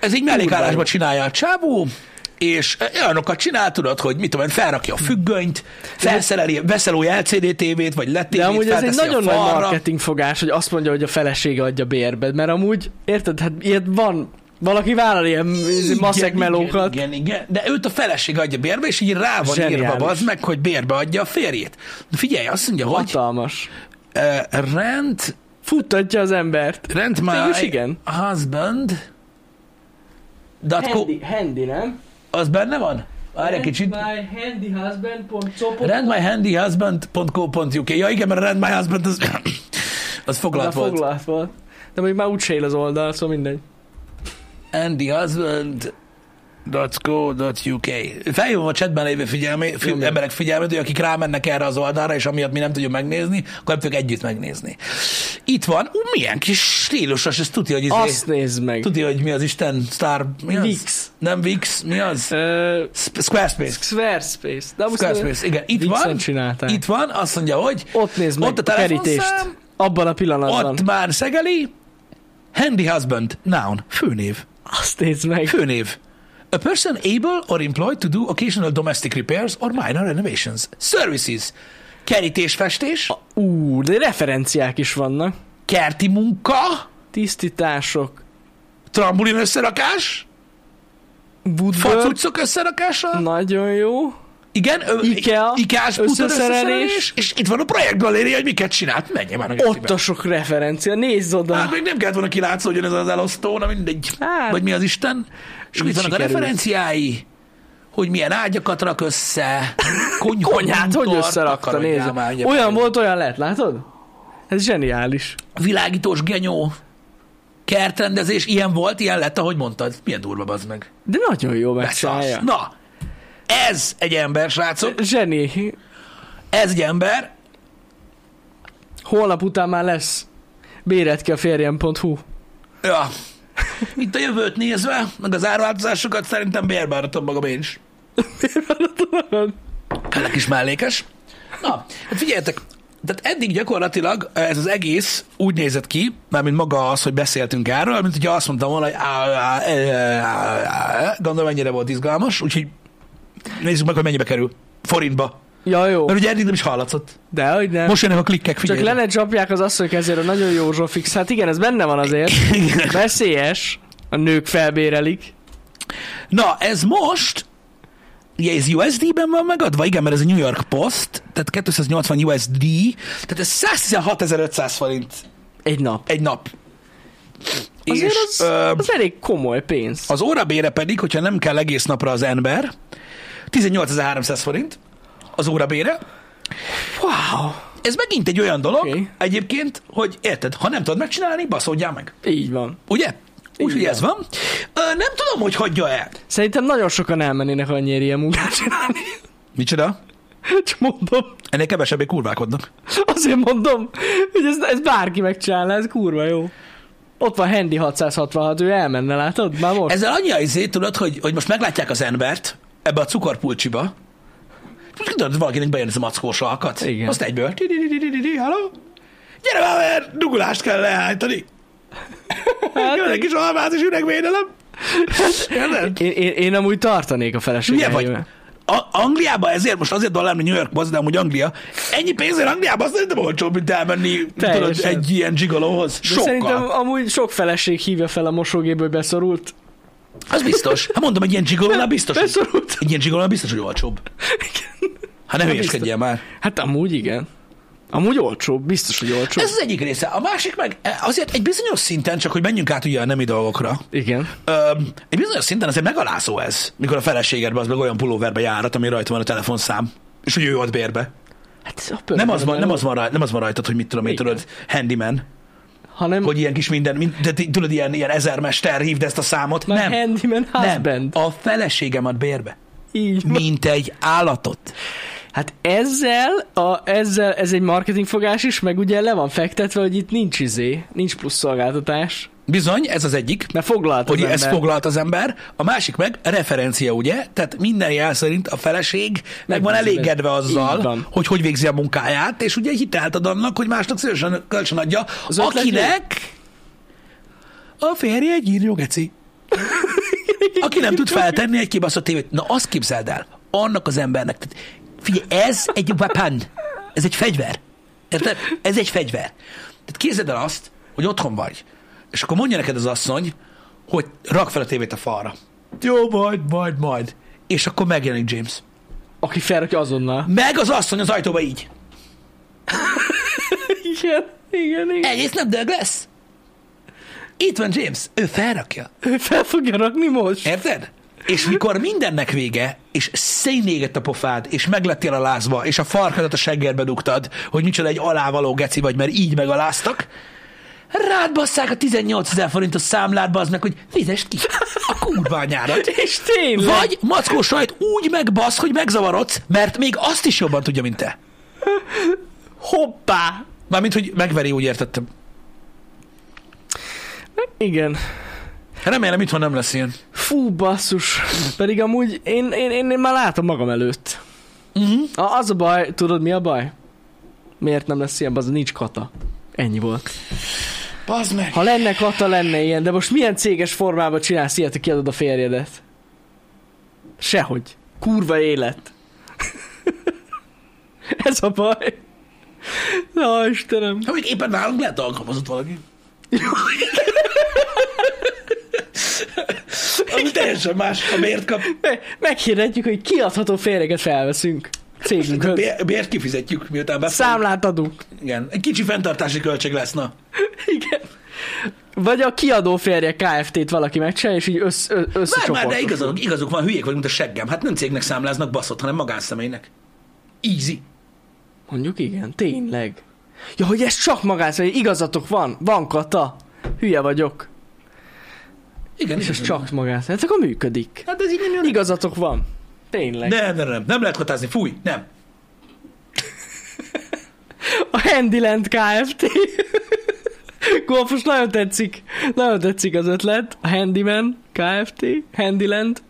ez így mellékállásban csinálja a csávó, és olyanokat csinál, tudod, hogy mit tudom felrakja a függönyt, felszereli, veszel új LCD tévét, vagy LED De amúgy ez egy nagyon nagy marketing fogás, hogy azt mondja, hogy a felesége adja bérbe, mert amúgy, érted, hát ilyet van, valaki vállal ilyen maszek Igen, melókat. Igen, igen, igen, de őt a feleség adja bérbe, és így rá van Zseniális. írva az meg, hogy bérbe adja a férjét. De figyelj, azt mondja, hogy Hatalmas. uh, rent, Futtatja az embert. rent my Végülis igen. husband dot co- Handy, handy, nem? az benne van? Várj egy kicsit. handyhusband.co.uk Rentmyhandyhusband.co.uk Ja igen, mert a Rent My Husband az, az foglalt volt. Foglalt volt. De még már úgy él az oldal, szóval mindegy. andyhusband.co.uk Felhívom a chatben lévő figyelmi, fi, emberek figyelmét, hogy akik rámennek erre az oldalra, és amiatt mi nem tudjuk megnézni, akkor nem tudjuk együtt megnézni. Itt van, ú, milyen kis stílusos, ez tudja, hogy izé, Azt nézd meg. tudja, hogy mi az Isten Star, mi az? Wix. Nem Wix, mi az? Uh, Sp- Squarespace. Squarespace. De Squarespace, igen. Itt van, csinálták. itt van, azt mondja, hogy Ott nézd meg ott a telefonszám, Abban a pillanatban. ott már szegeli, Handy Husband, noun, főnév. Azt nézd meg. Főnév. A person able or employed to do occasional domestic repairs or minor renovations. Services. Kerítésfestés, Ú, de referenciák is vannak. kerti munka, Tisztítások. trambulin összerakás, Woodwork. facuccok összerakása, Nagyon jó. Igen, ö, Ikea, ikás összeszerelés. összeszerelés, és itt van a projektgaléria, hogy miket csinált, menjen már a Ott a sok referencia. Nézd oda. Hát még nem kellett volna kilátszódjon ez az elosztó, na mindegy. Hát. Vagy mi az Isten. És itt vannak a referenciái, hogy milyen ágyakat rak össze, konyha, Konyhát hogy összerakta, nézd. Olyan volt, olyan lett, látod? Ez zseniális. Világítós genyó, kertrendezés, ilyen volt, ilyen lett, ahogy mondtad. Milyen durva az meg. De nagyon jó megcsinálja. Na, ez egy ember, srácok, Zseni. ez egy ember, Holnap után már lesz. Béred ki a férjem.hu. ja. Itt a jövőt nézve, meg az árváltozásokat szerintem bérbeáratom magam én is. Kell kis mellékes. Na, hát figyeljetek, tehát eddig gyakorlatilag ez az egész úgy nézett ki, mármint maga az, hogy beszéltünk erről, mint hogyha azt mondtam volna, hogy á, á, á, á, á, gondolom ennyire volt izgalmas, úgyhogy nézzük meg, hogy mennyibe kerül. Forintba. Ja, jó. Mert ugye eddig nem is hallatszott. De hogy nem. Most jönnek a klikkek, Csak figyelj. le ne csapják az asszony kezére, nagyon jó zsofix. Hát igen, ez benne van azért. Veszélyes. A nők felbérelik. Na, ez most, ugye ez USD-ben van megadva, igen, mert ez a New York Post, tehát 280 USD, tehát ez 116.500 forint Egy nap. egy nap. Azért És, az, ö, az elég komoly pénz. Az órabére pedig, hogyha nem kell egész napra az ember, 18.300 forint az órabére. Wow. Ez megint egy olyan dolog okay. egyébként, hogy érted, ha nem tudod megcsinálni, baszódjál meg. Így van. Ugye? Úgyhogy ez van. Ö, nem tudom, hogy hagyja el. Szerintem nagyon sokan elmennének annyi ilyen munkát csinálni. Micsoda? [laughs] Csak mondom. Ennél kevesebbé kurválkodnak. Azért mondom, hogy ez, ez bárki megcsinálná, ez kurva jó. Ott van Handy 666, ő elmenne, látod? Már most. Ezzel annyi a izé, tudod, hogy, hogy most meglátják az embert ebbe a cukorpulcsiba, tudod, valakinek bejön ez a mackós alkat. Igen. Azt egyből. Halló? Gyere már, mert dugulást kell leállítani. Hát, egy kis almát és üregvédelem. Én, én, én amúgy tartanék a feleségem. Milyen vagy? helyébe. A- Angliába ezért, most azért dollár, New York, az, de amúgy Anglia. Ennyi pénzért Angliába azt szerintem olcsóbb, mint elmenni tudod, egy ilyen gigolóhoz. De Sokkal. szerintem amúgy sok feleség hívja fel a mosógépből, hogy beszorult. Az biztos. Hát mondom, egy ilyen gigolónál biztos, hogy, egy ilyen gigolónál biztos, hogy olcsóbb. Hát ne hülyeskedjél már. Hát amúgy igen. Amúgy olcsóbb, biztos, hogy olcsóbb. Ez az egyik része. A másik meg eh, azért egy bizonyos szinten, csak hogy menjünk át ugye a nemi dolgokra, Igen. ö, egy bizonyos szinten azért megalázó ez, mikor a feleségedben az meg olyan pulóverbe járat, ami rajta van a telefonszám, és hogy ő ad bérbe. Hát Nem az, van, nem, az van rajta, nem az van rajtad, hogy mit tudom én, Igen. tudod, handyman, hanem hogy ilyen kis minden, mind, de tudod, ilyen, ilyen ezermester, hívd ezt a számot. már nem, handyman nem, husband. a feleségem ad bérbe, Így mint egy állatot. Hát ezzel, a, ezzel, ez egy marketingfogás is, meg ugye le van fektetve, hogy itt nincs izé, nincs plusz szolgáltatás, Bizony, ez az egyik. mert foglalt hogy az ember. foglalt az ember, a másik meg referencia, ugye? Tehát minden jel szerint a feleség meg van elégedve azzal, hogy hogy végzi a munkáját, és ugye hitelt ad annak, hogy másnak szívesen kölcsön adja, Az akinek a férje egy írjó geci. [laughs] Aki nem tud feltenni egy kibaszott tévét. Na azt képzeld el, annak az embernek. Tehát, figyelj, ez egy weapon. Ez egy fegyver. Érted? Ez egy fegyver. Tehát képzeld el azt, hogy otthon vagy, és akkor mondja neked az asszony, hogy rak fel a tévét a falra. Jó, majd, majd, majd. És akkor megjelenik James. Aki felrakja azonnal. Meg az asszony az ajtóba így. [laughs] Igen, igen, igen. Egész nap dög lesz. Itt van James. Ő felrakja. Ő fel fogja rakni most. Érted? És mikor mindennek vége, és szénégett a pofád, és meglettél a lázba, és a farkadat a seggerbe dugtad, hogy micsoda egy alávaló geci vagy, mert így megaláztak, rád basszák a 18 ezer forintos számládba aznak, hogy fizest ki a kurva anyádat. [laughs] És tényleg. Vagy mackó sajt úgy megbasz, hogy megzavarodsz, mert még azt is jobban tudja, mint te. Hoppá. Mármint, hogy megveri, úgy értettem. Igen. Remélem, itthon nem lesz ilyen. Fú, basszus. Pedig amúgy én, én, én, én már látom magam előtt. Uh-huh. A, az a baj, tudod mi a baj? Miért nem lesz ilyen, az nincs kata. Ennyi volt. Bazd meg. Ha lenne kata, lenne ilyen, de most milyen céges formában csinálsz ilyet, hogy kiadod a férjedet? Sehogy. Kurva élet. [laughs] Ez a baj. Na, Istenem. Ha még éppen nálunk lehet alkalmazott valaki. [laughs] Ami teljesen más, ha miért kap. Me- Meghirdetjük, hogy kiadható férjeket felveszünk cégünkhöz. Bért kifizetjük, miután beszáll. Számlát adunk. Igen, egy kicsi fenntartási költség lesz, na. Igen. Vagy a kiadó férje Kft-t valaki megcsinálja, és így össz, ö, Várj már, de igazuk, igazuk van, hülyék vagyunk, mint a seggem. Hát nem cégnek számláznak baszott, hanem magánszemélynek. Easy. Mondjuk igen, tényleg. Ja, hogy ez csak magánszemély, igazatok van, van kata. Hülye vagyok. Igen, És ez csak magánszemély, hát akkor működik. Hát ez így nem jön. Igazatok van. Tényleg. Nem, nem, nem, nem lehet katázni, fúj, nem. A Handyland Kft. [laughs] Golfos nagyon tetszik. Nagyon tetszik az ötlet. A Handyman Kft. Handyland.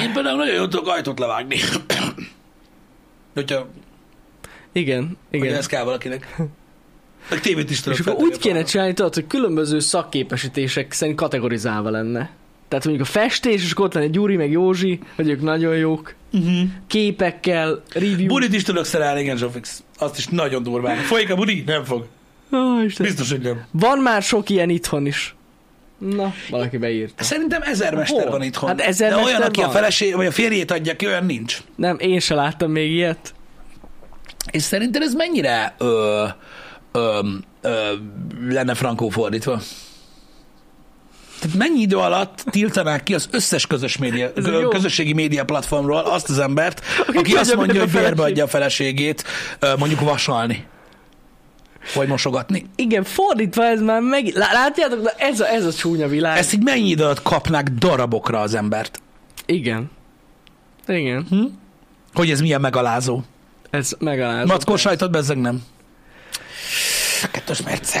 Én például nagyon jól tudok ajtót levágni. [coughs] Hogyha Igen, Igen. igen. ez kell valakinek. Meg tévét is És akkor úgy a kéne csinálni, tudod, hogy különböző szakképesítések szerint kategorizálva lenne. Tehát mondjuk a festés, és akkor ott lenne Gyuri meg Józsi, hogy ők nagyon jók. Uh-huh. Képekkel, review. Budit is tudok szerelni, igen, Zsófix. Azt is nagyon durván. Folyik a budi? Nem fog. Ó, Isten. Biztos, hogy nem. Van már sok ilyen itthon is. Na, valaki beírta. Szerintem ezer mester Hol? van itthon. Hát ezer De olyan, aki a van. feleség, vagy a férjét adja ki, olyan nincs. Nem, én se láttam még ilyet. És szerinted ez mennyire ö, ö, ö, lenne frankó fordítva? Tehát mennyi idő alatt tiltanák ki az összes közös média, jó. közösségi média platformról azt az embert, [laughs] aki, Aki azt mondja, hogy bérbe adja a feleségét mondjuk vasalni. Vagy mosogatni. Igen, fordítva ez már meg... Lá- Látjátok, de ez a, ez a csúnya világ. Ezt így mennyi idő alatt kapnák darabokra az embert? Igen. Igen. Hm? Hogy ez milyen megalázó. Ez megalázó. Mackós sajtot bezzeg nem. Kettős mérce.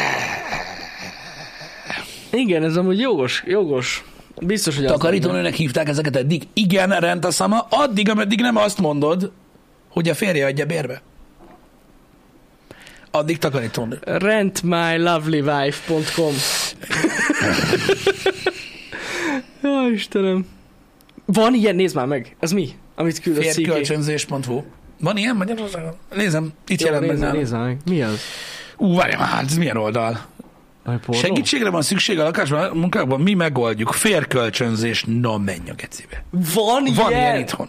Igen, ez amúgy jogos, jogos. Biztos, hogy Takarítónőnek hívták ezeket eddig? Igen, rend a szama, addig, ameddig nem azt mondod, hogy a férje adja bérbe. Addig takarítónő. Rentmylovelywife.com Jó, Istenem. Van ilyen? Nézd már meg. Ez mi? Amit küldött. Férkölcsönzés.hu Van ilyen Magyarországon? Nézem, itt Jó, jelent meg nézd meg. Mi az? Ú, várjál már, ez milyen oldal? Segítségre van szükség a lakásban, a munkákban, mi megoldjuk. Férkölcsönzés, na menj a gecibe. Van ilyen? Van ilyen itthon.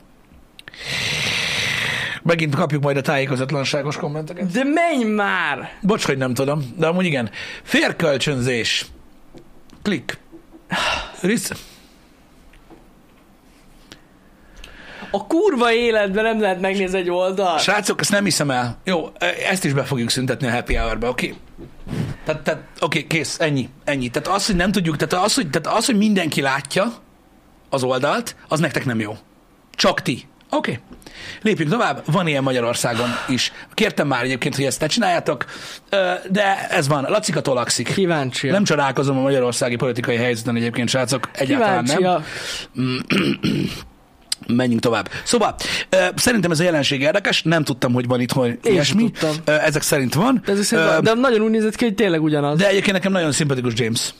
Megint kapjuk majd a tájékozatlanságos kommenteket. De menj már! Bocs, hogy nem tudom, de amúgy igen. Férkölcsönzés. Klik. Risz. A kurva életben nem lehet megnézni egy oldalt. Srácok, ezt nem hiszem el. Jó, ezt is be fogjuk szüntetni a happy hour-be, oké? Okay? Tehát, tehát oké, okay, kész, ennyi, ennyi. Tehát az, hogy nem tudjuk, tehát az, hogy, tehát az, hogy mindenki látja az oldalt, az nektek nem jó. Csak ti. Oké. Okay. Lépjünk tovább. Van ilyen Magyarországon is. Kértem már egyébként, hogy ezt ne csináljátok, de ez van. Lacika tolakszik. Kíváncsi. Nem csodálkozom a magyarországi politikai helyzeten egyébként, srácok. Egyáltalán nem. Menjünk tovább. Szóval, szerintem ez a jelenség érdekes, nem tudtam, hogy van itthon sem ilyesmi. tudtam. Ezek szerint van. De, ez szerint, Ö, de nagyon úgy nézett ki, hogy tényleg ugyanaz. De... egyébként nekem nagyon szimpatikus James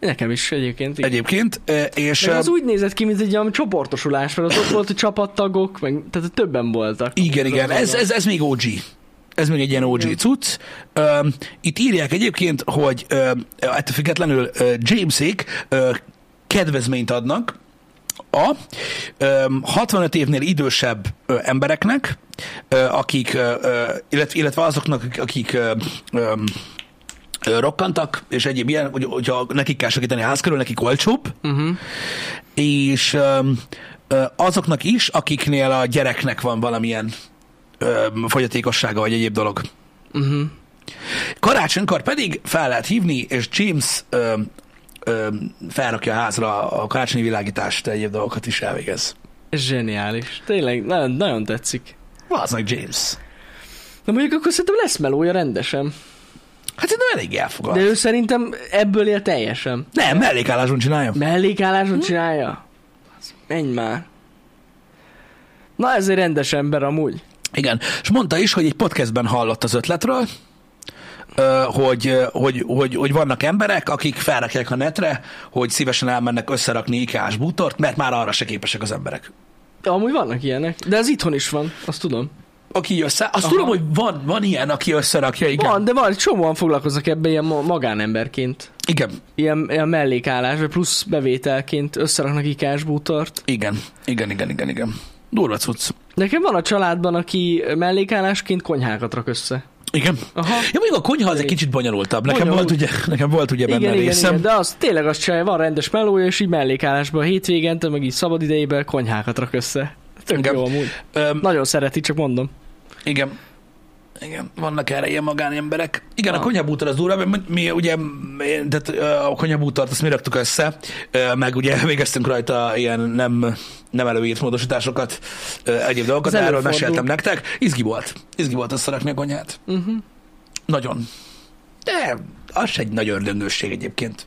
Nekem is egyébként. igen. egyébként, és Meg az úgy nézett ki, mint egy olyan csoportosulás, mert az ott volt a csapattagok, meg, tehát többen voltak. igen, igen, ez, ez, ez még OG. Ez még egy ilyen OG Igen. cucc. Itt írják egyébként, hogy ö, ettől függetlenül Jamesék ö, kedvezményt adnak a ö, 65 évnél idősebb embereknek, akik, illetve, azoknak, akik- rokkantak, és egyéb ilyen, hogy, hogyha nekik kell segíteni a ház körül, nekik olcsóbb, Uh-huh. és azoknak is, akiknél a gyereknek van valamilyen fogyatékossága, vagy egyéb dolog. Uh-huh. Karácsonykor pedig fel lehet hívni, és James ö, felrakja a házra a karácsonyi világítást, egyéb dolgokat is elvégez. Ez zseniális. Tényleg, nagyon, nagyon tetszik. Vaznak James. De mondjuk akkor szerintem lesz melója rendesen. Hát szerintem elég elfogad. De ő szerintem ebből él teljesen. Nem, mellékálláson csinálja. Mellékálláson csinálja? Menj már. Na ez egy rendes ember amúgy. Igen, és mondta is, hogy egy podcastben hallott az ötletről, hogy, hogy, hogy, hogy vannak emberek, akik felrakják a netre, hogy szívesen elmennek összerakni ikás bútort, mert már arra se képesek az emberek. De amúgy vannak ilyenek. De ez itthon is van, azt tudom. Aki össze, azt Aha. tudom, hogy van, van ilyen, aki összerakja, igen. Van, de van, csomóan foglalkoznak ebben ilyen ma- magánemberként. Igen, Ilyen, ilyen mellékállás, vagy plusz bevételként összeraknak ikás bútort. igen, igen, igen, igen, igen. Durva cucc. Nekem van a családban, aki mellékállásként konyhákat rak össze. Igen. Aha. Ja, még a konyha az egy kicsit bonyolultabb. Nekem Bonyolult. volt ugye, nekem volt ugye benne Igen, igen, részem. igen, de az tényleg azt csinálja, van rendes melója, és így mellékállásban a hétvégente, meg így szabadidejében konyhákat rak össze. Tök Igen. jó amúgy. Öm, Nagyon szereti, csak mondom. Igen. Igen, vannak erre ilyen magánemberek. Igen, a Ah. konyhabútor az durva, mert mi ugye, tehát a konyhabútort azt mi raktuk össze, meg ugye [laughs] végeztünk rajta ilyen nem, nem előírt módosításokat, egyéb dolgokat, Ez erről meséltem nektek. Izgi volt. Izgi volt összerakni a konyhát. Uh-huh. Nagyon. De az egy nagy ördöngősség egyébként.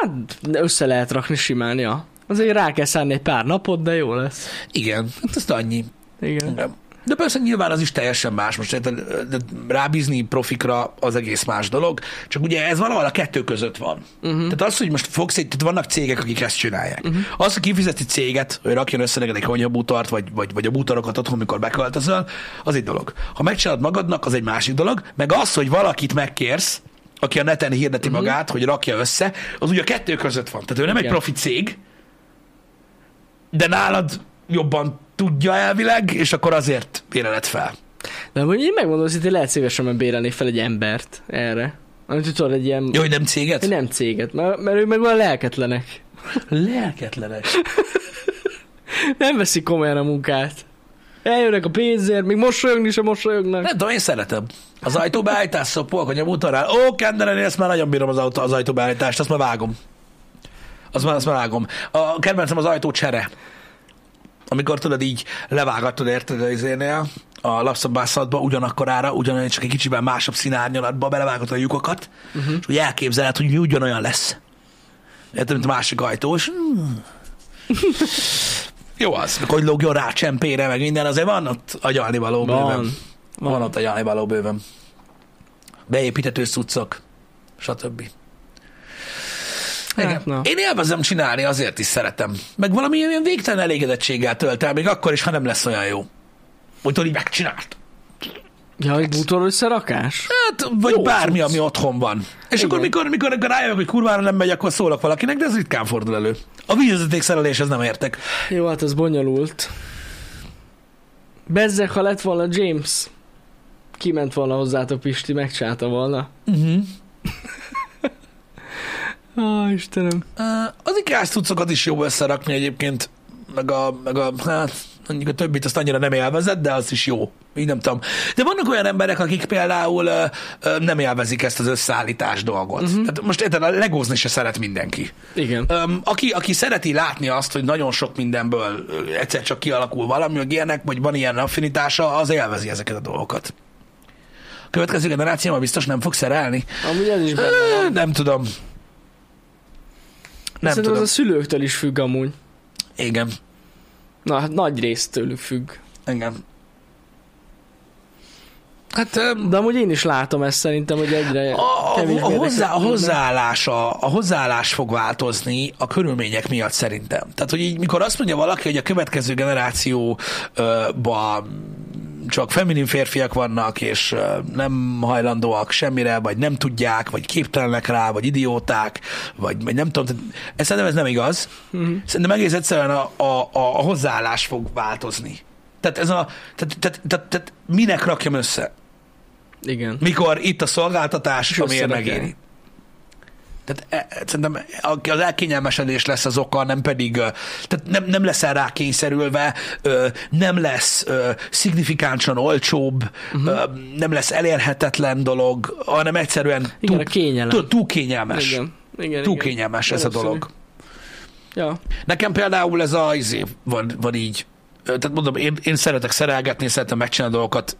Hát össze lehet rakni simán, ja. Azért rá kell szánni egy pár napot, de jó lesz. Igen, hát ezt annyi. Igen. Igen. De persze nyilván az is teljesen más. Most érted, rábízni profikra az egész más dolog. Csak ugye ez valahol a kettő között van. Uh-huh. Tehát az, hogy most fogsz egy, tehát vannak cégek, akik ezt csinálják. Uh-huh. Az, hogy kifizeti céget, hogy rakjon össze neked egy konyhabútort, vagy, vagy, vagy a bútorokat otthon, mikor beköltözöl, az egy dolog. Ha megcsinálod magadnak, az egy másik dolog. Meg az, hogy valakit megkérsz, aki a neten hirdeti uh-huh. magát, hogy rakja össze, az ugye a kettő között van. Tehát ő nem Igen. egy profi cég, de nálad jobban tudja elvileg, és akkor azért béreled fel. De mondjuk én megmondom, hogy lehet szívesen bérelni fel egy embert erre. Amit tudod, egy ilyen... Jó, hogy nem céget? Egy nem céget, mert, mert ők meg olyan lelketlenek. Lelketlenek. [laughs] Nem veszik komolyan a munkát. Eljönnek a pénzért, még mosolyogni sem mosolyognak. Nem tudom, én szeretem. Az ajtóbeállítás szopolk a nyomútarál. Ó, Kenderen, én ezt már nagyon bírom az, autó, az ajtóbeállítást, azt már vágom. Azt már, azt már vágom. A kedvencem az ajtó csere. Amikor tudod így levágatod, érted az izénél, a lapszabászatba ugyanakkor ára, ugyanolyan csak egy kicsiben másabb színárnyalatba belevágod a lyukokat, uh-huh. és úgy elképzeled, hogy mi ugyanolyan lesz. Érted, mint a másik ajtó, és hmm. [laughs] Jó az, hogy lógjon rá csempére, meg minden, azért van ott agyalni való bőven. Van. Van, Van. ott agyalni való bőven. Beépíthető cuccok, stb. Igen. Na. Én élvezem csinálni, azért is szeretem. Meg valami ilyen végtelen elégedettséggel tölt el, még akkor is, ha nem lesz olyan jó. Úgy tudod, így megcsinált. Ja, hogy bútor összerakás? Hát, vagy Jó, bármi, ami otthon van. És Igen. akkor, mikor, mikor, mikor rájövök, hogy kurvára nem megy, akkor szólok valakinek, de ez ritkán fordul elő. A vízvezeték szereléshez nem értek. Jó, hát ez bonyolult. Bezzek, ha lett volna James, kiment volna hozzátok Pisti, megcsinálta volna. Uh-huh. Á, Istenem. Uh, az ikás cuccokat is jó összerakni egyébként, meg a, meg a hát, mondjuk a többit azt annyira nem élvezett, de az is jó. Így nem tudom. De vannak olyan emberek, akik például uh, uh, nem élvezik ezt az összeállítás dolgot. Uh-huh. Tehát most érted, a legózni se szeret mindenki. Igen. Um, aki, aki szereti látni azt, hogy nagyon sok mindenből ö, egyszer csak kialakul valami, hogy ilyenek, vagy van ilyen affinitása, az élvezi ezeket a dolgokat. A következő generációban biztos nem fog szerelni. Amúgy ez is benne Ö, van. Nem tudom. Nem Szerintem tudom. ez a szülőktől is függ amúgy. Igen. Na, hát nagy részt tőlük függ. Igen. Hát De amúgy én is látom ezt szerintem, hogy egyre a, a, a, hozzá, a, érdekel- hozzáállás, a, hozzáállás fog változni a körülmények miatt szerintem. Tehát, hogy így, mikor azt mondja valaki, hogy a következő generációban csak feminin férfiak vannak, és nem hajlandóak semmire, vagy nem tudják, vagy képtelenek rá, vagy idióták, vagy, vagy nem tudom. Ez szerintem ez nem igaz. Mhm. Szerintem egész egyszerűen a, a, a, hozzáállás fog változni. Tehát ez a, tehát, tehát, tehát, tehát minek rakjam össze? Igen. Mikor itt a szolgáltatás, És amiért megéri. Tehát e, szerintem a- az elkényelmesedés lesz az oka, nem pedig, tehát nem, nem leszel rá kényszerülve, nem lesz szignifikánsan olcsóbb, uh-huh. nem lesz elérhetetlen dolog, hanem egyszerűen Igen, túl, kényelem. túl, túl kényelmes. Igen. Igen, Túl igen. kényelmes ez a dolog. Ja. Nekem például ez a izé van, van így. Tehát mondom, én, én szeretek szerelgetni, szeretem megcsinálni dolgokat,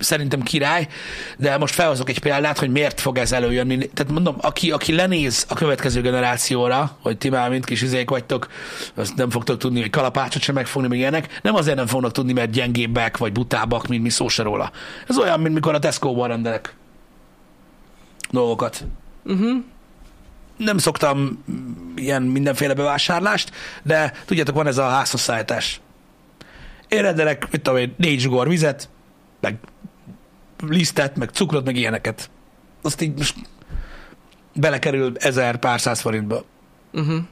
szerintem király, de most felhozok egy példát, hogy miért fog ez előjönni. Tehát mondom, aki, aki lenéz a következő generációra, hogy ti már mind kis izék vagytok, azt nem fogtok tudni, hogy kalapácsot sem megfogni, meg ilyenek, nem azért nem fognak tudni, mert gyengébbek vagy butábbak, mint mi szó se róla. Ez olyan, mint mikor a Tesco-ban rendelek dolgokat Uh-huh. nem szoktam ilyen mindenféle bevásárlást, de tudjátok, van ez a házhozszállítás. Én rendelek, mit tudom én, négy zsugor vizet, meg lisztet, meg cukrot, meg ilyeneket. Azt így most belekerül ezer pár száz forintba. Uh-huh.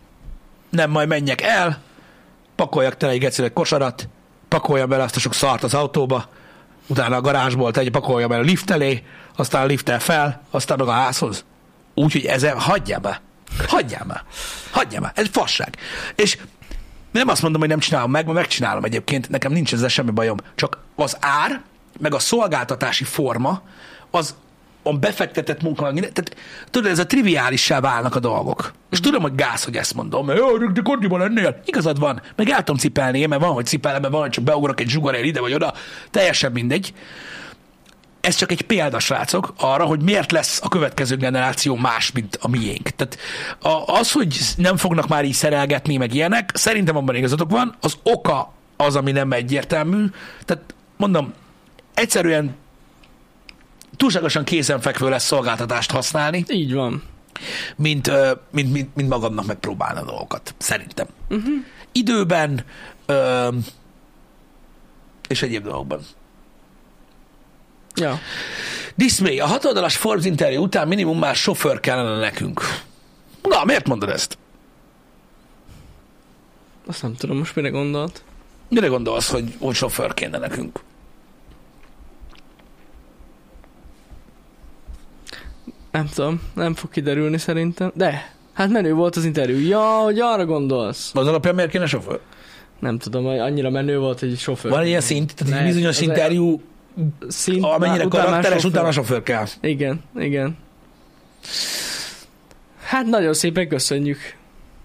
Nem, majd menjek el, pakoljak tele egy gecileg kosarat, pakoljam bele azt a sok szart az autóba, utána a garázsból egy pakoljam el a lift elé, aztán a liftel fel, aztán meg a házhoz. Úgyhogy ezen hagyjál be. Hagyjál be. Hagyjál be. Ez fasság. És nem azt mondom, hogy nem csinálom meg, mert megcsinálom egyébként, nekem nincs ezzel semmi bajom. Csak az ár, meg a szolgáltatási forma, az a befektetett munka, tehát tudod, ez a triviálissá válnak a dolgok. És tudom, hogy gáz, hogy ezt mondom, jó, de kocsiban lennél. Igazad van, meg el tudom cipelni, mert van, hogy cipelem, mert van, hogy csak beugrok egy zsugarél ide vagy oda, teljesen mindegy. Ez csak egy példa, srácok, arra, hogy miért lesz a következő generáció más, mint a miénk. Tehát az, hogy nem fognak már így szerelgetni, meg ilyenek, szerintem abban igazatok van, az oka az, ami nem egyértelmű. Tehát mondom, egyszerűen túlságosan kézenfekvő lesz szolgáltatást használni, Így van. mint, mint, mint, mint magadnak megpróbálni a dolgokat. Szerintem. Uh-huh. Időben ö, és egyéb dolgokban. Ja. Dismay, a hatoldalas Forbes interjú után minimum már sofőr kellene nekünk. Na, miért mondod ezt? Azt nem tudom, most mire gondolt. Mire gondolsz, hogy, hogy sofőr kéne nekünk? Nem tudom, nem fog kiderülni szerintem. De, hát menő volt az interjú. Ja, hogy arra gondolsz. Az alapján miért kéne sofőr? Nem tudom, annyira menő volt, hogy sofőr. Van ilyen szint, tehát egy Ne, bizonyos az- interjú, szint, amennyire már karakteres, utána sofőr kell. Igen, igen. Hát nagyon szépen köszönjük.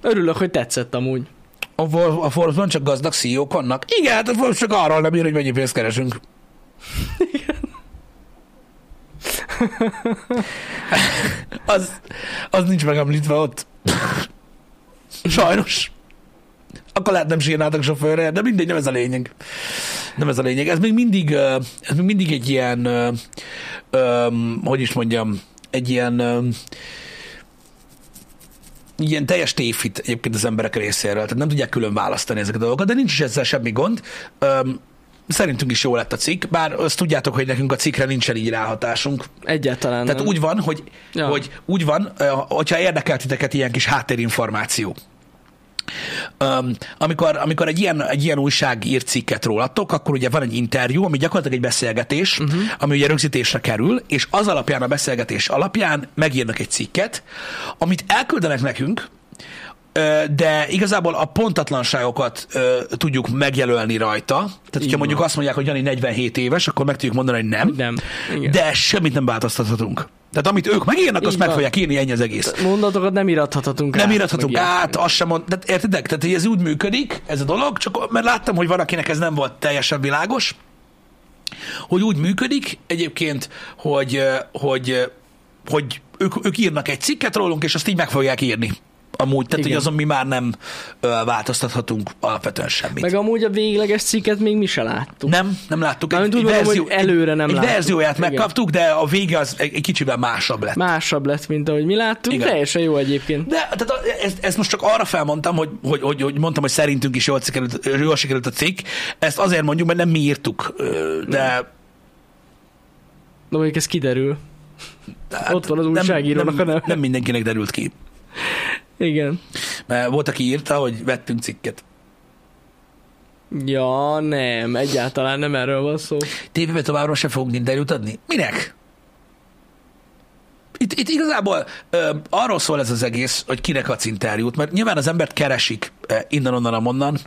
Örülök, hogy tetszett amúgy. A, a Forbes-ban csak gazdag CEO-k vannak. Igen, hát a Forbes csak arról nem ír, hogy mennyi pénzt keresünk. [laughs] [laughs] az, az nincs megemlítve ott. Sajnos. Akkor lehet nem sírnátok sofőrre, de mindegy, nem ez a lényeg. Nem ez a lényeg. Ez még mindig, ez még mindig egy ilyen, ö, ö, hogy is mondjam, egy ilyen ö, ilyen teljes tévhit egyébként az emberek részéről, tehát nem tudják külön választani ezeket a dolgokat, de nincs is ezzel semmi gond. Öm, szerintünk is jó lett a cikk, bár azt tudjátok, hogy nekünk a cikkre nincsen így ráhatásunk. Egyáltalán Tehát nem. úgy van, hogy, ja. Hogy úgy van, hogyha érdekel titeket ilyen kis háttérinformáció. Um, amikor, amikor egy, ilyen, egy ilyen újság ír cikket rólatok, akkor ugye van egy interjú, ami gyakorlatilag egy beszélgetés, uh-huh. ami ugye rögzítésre kerül, és az alapján, a beszélgetés alapján megírnak egy cikket, amit elküldenek nekünk, de igazából a pontatlanságokat tudjuk megjelölni rajta. Tehát, hogyha van. mondjuk azt mondják, hogy Jani 47 éves, akkor meg tudjuk mondani, hogy nem. Nem. Igen. De semmit nem változtathatunk. Tehát amit ők megírnak, azt Így meg van. fogják írni, ennyi az egész. Mondatokat nem irathatunk Nem át, írhatunk meg át, azt sem mond, tehát értitek? Tehát ez úgy működik, ez a dolog, csak mert láttam, hogy van, akinek ez nem volt teljesen világos, hogy úgy működik egyébként, hogy, hogy, hogy ők, ők írnak egy cikket rólunk, és azt így meg fogják írni. Amúgy, tehát hogy Igen. azon mi már nem ö, változtathatunk alapvetően semmit. Meg amúgy a végleges cikket még mi se láttuk. Nem, nem láttuk. Mármint úgy mondom, hogy előre nem egy láttuk. verzióját Igen. megkaptuk, de a vége az egy, egy kicsivel másabb lett. Másabb lett, mint ahogy mi láttuk. Igen. Teljesen jó egyébként. De tehát ezt, ezt most csak arra felmondtam, hogy, hogy, hogy, hogy mondtam, hogy szerintünk is jól sikerült, jól sikerült a cikk. Ezt azért mondjuk, mert nem mi írtuk, de... De mondjuk ez kiderül. de hát Ott van az újságírónak nem, a neve. nem, nem mindenkinek derült ki. Igen. Mert volt, aki írta, hogy vettünk cikket. Ja, nem, egyáltalán nem erről van szó. Tévébe továbbra sem fogunk interjút adni? Minek? Itt, itt igazából ö, arról szól ez az egész, hogy kinek adsz interjút, mert nyilván az embert keresik ö, innen-onnan, amonnan,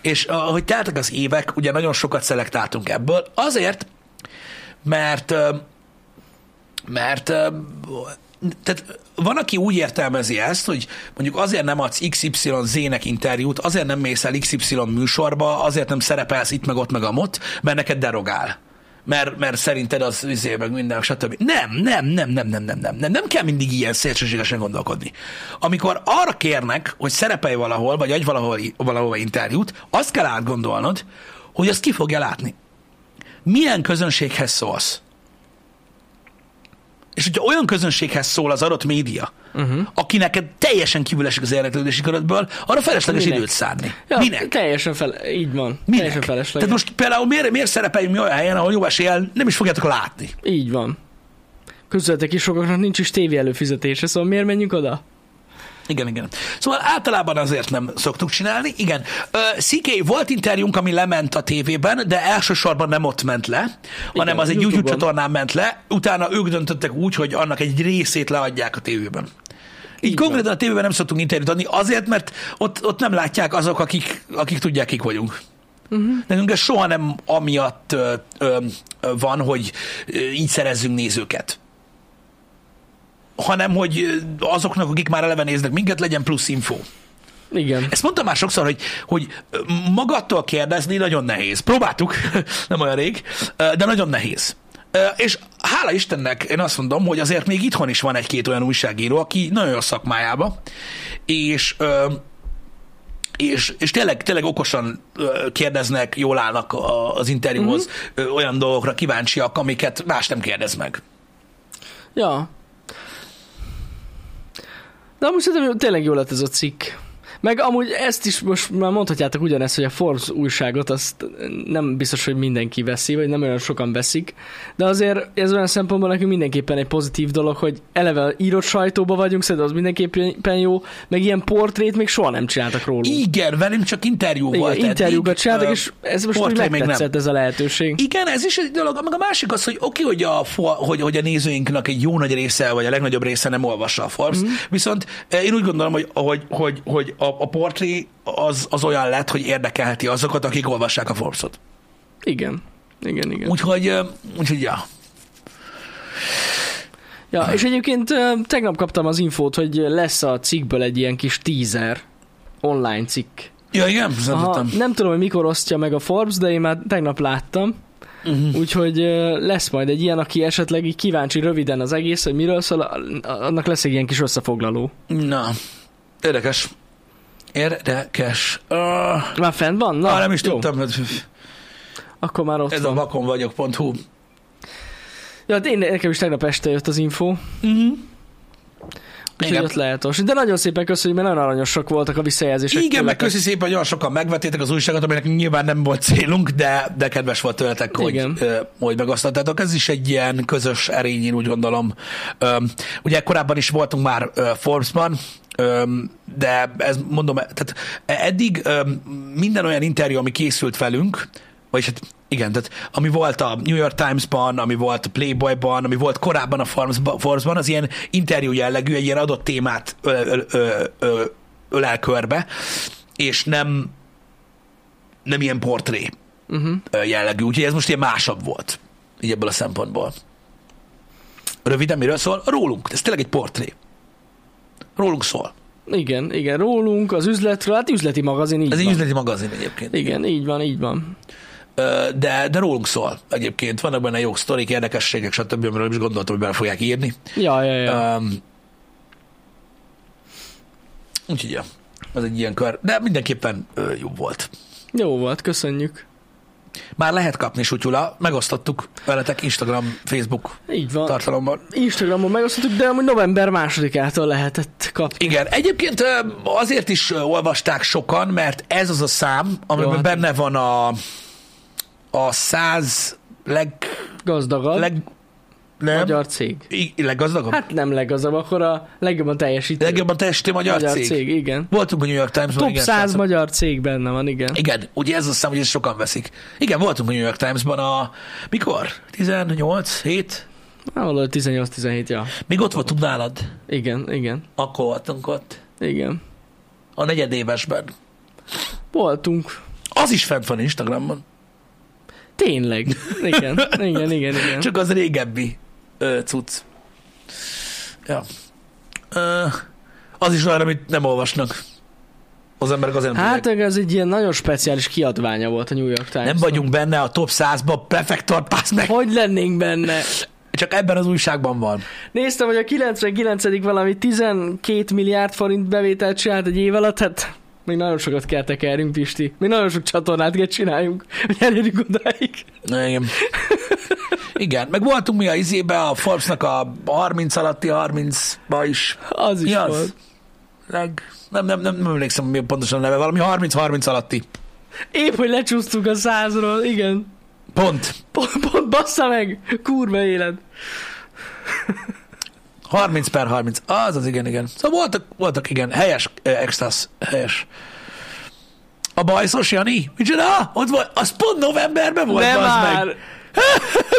és ahogy teltek az évek, ugye nagyon sokat szelektáltunk ebből, azért, mert ö, mert ö, tehát van, aki úgy értelmezi ezt, hogy mondjuk azért nem adsz XYZ-nek interjút, azért nem mész el XY műsorba, azért nem szerepelsz itt meg ott meg amott, mert neked derogál. Mert, mert szerinted az üzé, meg minden, stb. Nem, nem, nem, nem, nem, nem, nem, nem. Nem kell mindig ilyen szélsőségesen gondolkodni. Amikor arra kérnek, hogy szerepelj valahol, vagy adj valahol, valahova interjút, azt kell átgondolnod, hogy azt ki fogja látni. Milyen közönséghez szólsz? És hogyha olyan közönséghez szól az adott média, uh-huh. aki neked teljesen kívül esik az érdeklődési körödből, arra felesleges Minek? időt szánni. Ja, Minek? Teljesen fel, így van. Minek? Teljesen felesleges. Tehát most például miért, miért szerepeljünk mi olyan helyen, ahol jó eséllyel nem is fogjátok látni? Így van. Közületek is sokaknak nincs is tévé előfizetése, szóval miért menjünk oda? Igen, igen. Szóval általában azért nem szoktuk csinálni. Igen. CK, volt interjúnk, ami lement a tévében, de elsősorban nem ott ment le, igen, hanem az egy YouTube csatornán ment le. Utána ők döntöttek úgy, hogy annak egy részét leadják a tévében. Így, Így konkrétan van. a tévében nem szoktunk interjút adni, azért, mert ott, ott nem látják azok, akik, akik tudják, kik vagyunk. Uh-huh. Nekünk ez soha nem amiatt ö, ö, van, hogy így szerezzünk nézőket hanem hogy azoknak, akik már eleve néznek minket, legyen plusz info. Igen. Ezt mondtam már sokszor, hogy, hogy magattól kérdezni nagyon nehéz. Próbáltuk, [laughs] nem olyan rég, de nagyon nehéz. És hála Istennek én azt mondom, hogy azért még itthon is van egy-két olyan újságíró, aki nagyon jó szakmájába, és és, és tényleg, tényleg okosan kérdeznek, jól állnak az interjúhoz, uh-huh. olyan dolgokra kíváncsiak, amiket más nem kérdez meg. Ja. De amúgy szerintem tényleg jó lett ez a cikk. Meg amúgy ezt is most már mondhatjátok ugyanezt, hogy a Forbes újságot azt nem biztos, hogy mindenki veszi, vagy nem olyan sokan veszik, de azért ez olyan szempontból nekünk mindenképpen egy pozitív dolog, hogy eleve írott sajtóba vagyunk, szerintem az mindenképpen jó, meg ilyen portrét még soha nem csináltak rólunk. Igen, velünk csak interjú Igen, volt interjúkat csináltak, és ez most nem. megtetszett ez a lehetőség. Igen, ez is egy dolog. Meg a másik az, hogy oké, hogy, a, hogy, hogy a nézőinknek egy jó nagy része, vagy a legnagyobb része nem olvassa a Forbes, mm. viszont eh, én úgy gondolom, hogy, hogy, hogy, hogy a, a portré az, az olyan lett, hogy érdekelheti azokat, akik olvassák a Forbes-ot. Igen. Igen, igen. Úgyhogy, úgyhogy ja. Ja, és egyébként tegnap kaptam az infót, hogy lesz a cikkből egy ilyen kis teaser, online cikk. Ja, igen, Aha, nem tudom, hogy mikor osztja meg a Forbes, de én már tegnap láttam, Uh-huh. úgyhogy lesz majd egy ilyen, aki esetleg így kíváncsi röviden az egész, hogy miről szól, annak lesz egy ilyen kis összefoglaló. Na, érdekes. Érdekes. Uh, Már fent van? Na, Na, nem is jó, tudtam, hogy Akkor már ott ez a van. vakonvagyok.hu. Ja, hát én, nekem is tegnap este jött az info, Uh-huh. úgyhogy ott lehet olvasni. De nagyon szépen köszönjük, mert nagyon aranyosak voltak a visszajelzések. Igen, meg köszi szépen, hogy olyan sokan megvettétek az újságot, aminek nyilván nem volt célunk, de, de kedves volt tőletek, hogy, Igen. ö, hogy megosztottátok. Ez is egy ilyen közös erény, én úgy gondolom. Öm, ugye korábban is voltunk már ö, Forbes-ban, de ez mondom, tehát eddig minden olyan interjú, ami készült velünk, vagyis hát igen, tehát ami volt a New York Times-ban, ami volt a Playboy-ban, ami volt korábban a Forbes-ban, az ilyen interjú jellegű, egy ilyen adott témát öl, öl, öl, öl, ölel körbe, és nem nem ilyen portré Uh-huh. jellegű, úgyhogy ez most ilyen másabb volt, így ebből a szempontból. Röviden miről szól? Rólunk. Ez tényleg egy portré. Rólunk szól. Igen, igen, rólunk, az üzletről, hát üzleti magazin, így Ez egy van. üzleti magazin egyébként. Igen, így van, így van. De, de rólunk szól egyébként. Vannak benne jó sztorik, érdekességek, stb. amiről is gondoltam, hogy bele fogják írni. Ja, ja, ja. Um, úgyhogy ja, ez egy ilyen kör. De mindenképpen jó volt. Jó volt, köszönjük. Már lehet kapni sutyula, megosztottuk veletek Instagram, Facebook Így van. tartalomban. Instagramon megosztottuk, de amúgy november másodikától lehetett kapni. Igen, egyébként azért is olvasták sokan, mert ez az a szám, amiben Jó, hát- benne van a, a száz leg, Gazdagabb leg, nem, magyar cég. I- leggazdagabb? Hát, nem legazdagabb, akkor a legjobban teljesítő legjobban teljesítő magyar, magyar cég. cég. igen. Voltunk a New York Times-ban. Top igen, 100 srácok. magyar cég benne van, igen. Igen, ugye ez a szám, hogy ezt sokan veszik. Igen, voltunk a New York Times-ban a... Mikor? 18? 7? Hát valahogy 18-17, ja. Még ott voltunk nálad. Igen, igen, Akkor voltunk ott. igen. A negyedévesben. Voltunk. Az is fent van Instagramon. Tényleg. Igen, igen, igen, igen. Csak az régebbi ö, cucc. Ja. Ö, az is olyan, amit nem olvasnak. Az emberek azért nem Hát ez egy ilyen nagyon speciális kiadványa volt a New York Times. Nem vagyunk benne a top 100-ba, prefektor, pass meg. Hogy lennénk benne? Csak ebben az újságban van. Néztem, hogy a 99. valami 12 milliárd forint bevételt csinált egy év alatt, hát még nagyon sokat kell tekerjünk, Pisti. Még nagyon sok csatornát kell csináljunk, [laughs] hogy elérjünk odáig. Igen. Igen, meg voltunk mi a izébe, a Forbes-nak a 30 alatti 30-ba is. Az is Mi az? volt. Leg, nem, nem, nem, nem emlékszem, mi pontosan a neve, valami 30-30 alatti. Épp, hogy lecsúsztunk a százról, igen. Pont. Pont, pont bassza meg, kurva élet. 30 per 30. Az az, igen, igen. Szóval voltak, voltak igen, helyes eh, extras, helyes. A bajszos Jani? Micsoda? Ott volt, az pont novemberben volt, bazd már! [laughs] meg.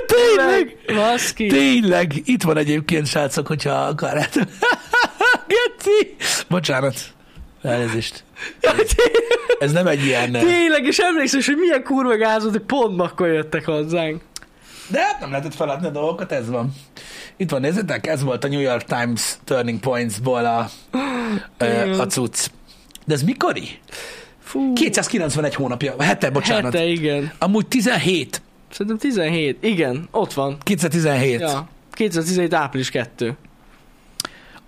Tényleg? Baszki. Tényleg, itt van egyébként, srácok, hogyha akarjátok. [laughs] Geci! Bocsánat. Elnézést. Ez nem egy ilyen... Tényleg, és emlékszem, hogy milyen kurva gáz volt, hogy pont akkor jöttek hozzánk. De hát nem lehetett feladni a dolgokat, ez van. Itt van, nézzétek, ez volt a New York Times Turning Points-ból a, a cucc. De ez mikori? Fú, 291 hónapja, hete, bocsánat. hete, igen. Amúgy 17. Szerintem 17. Igen, ott van. 2017. Ja. Ja. 2017 április 2.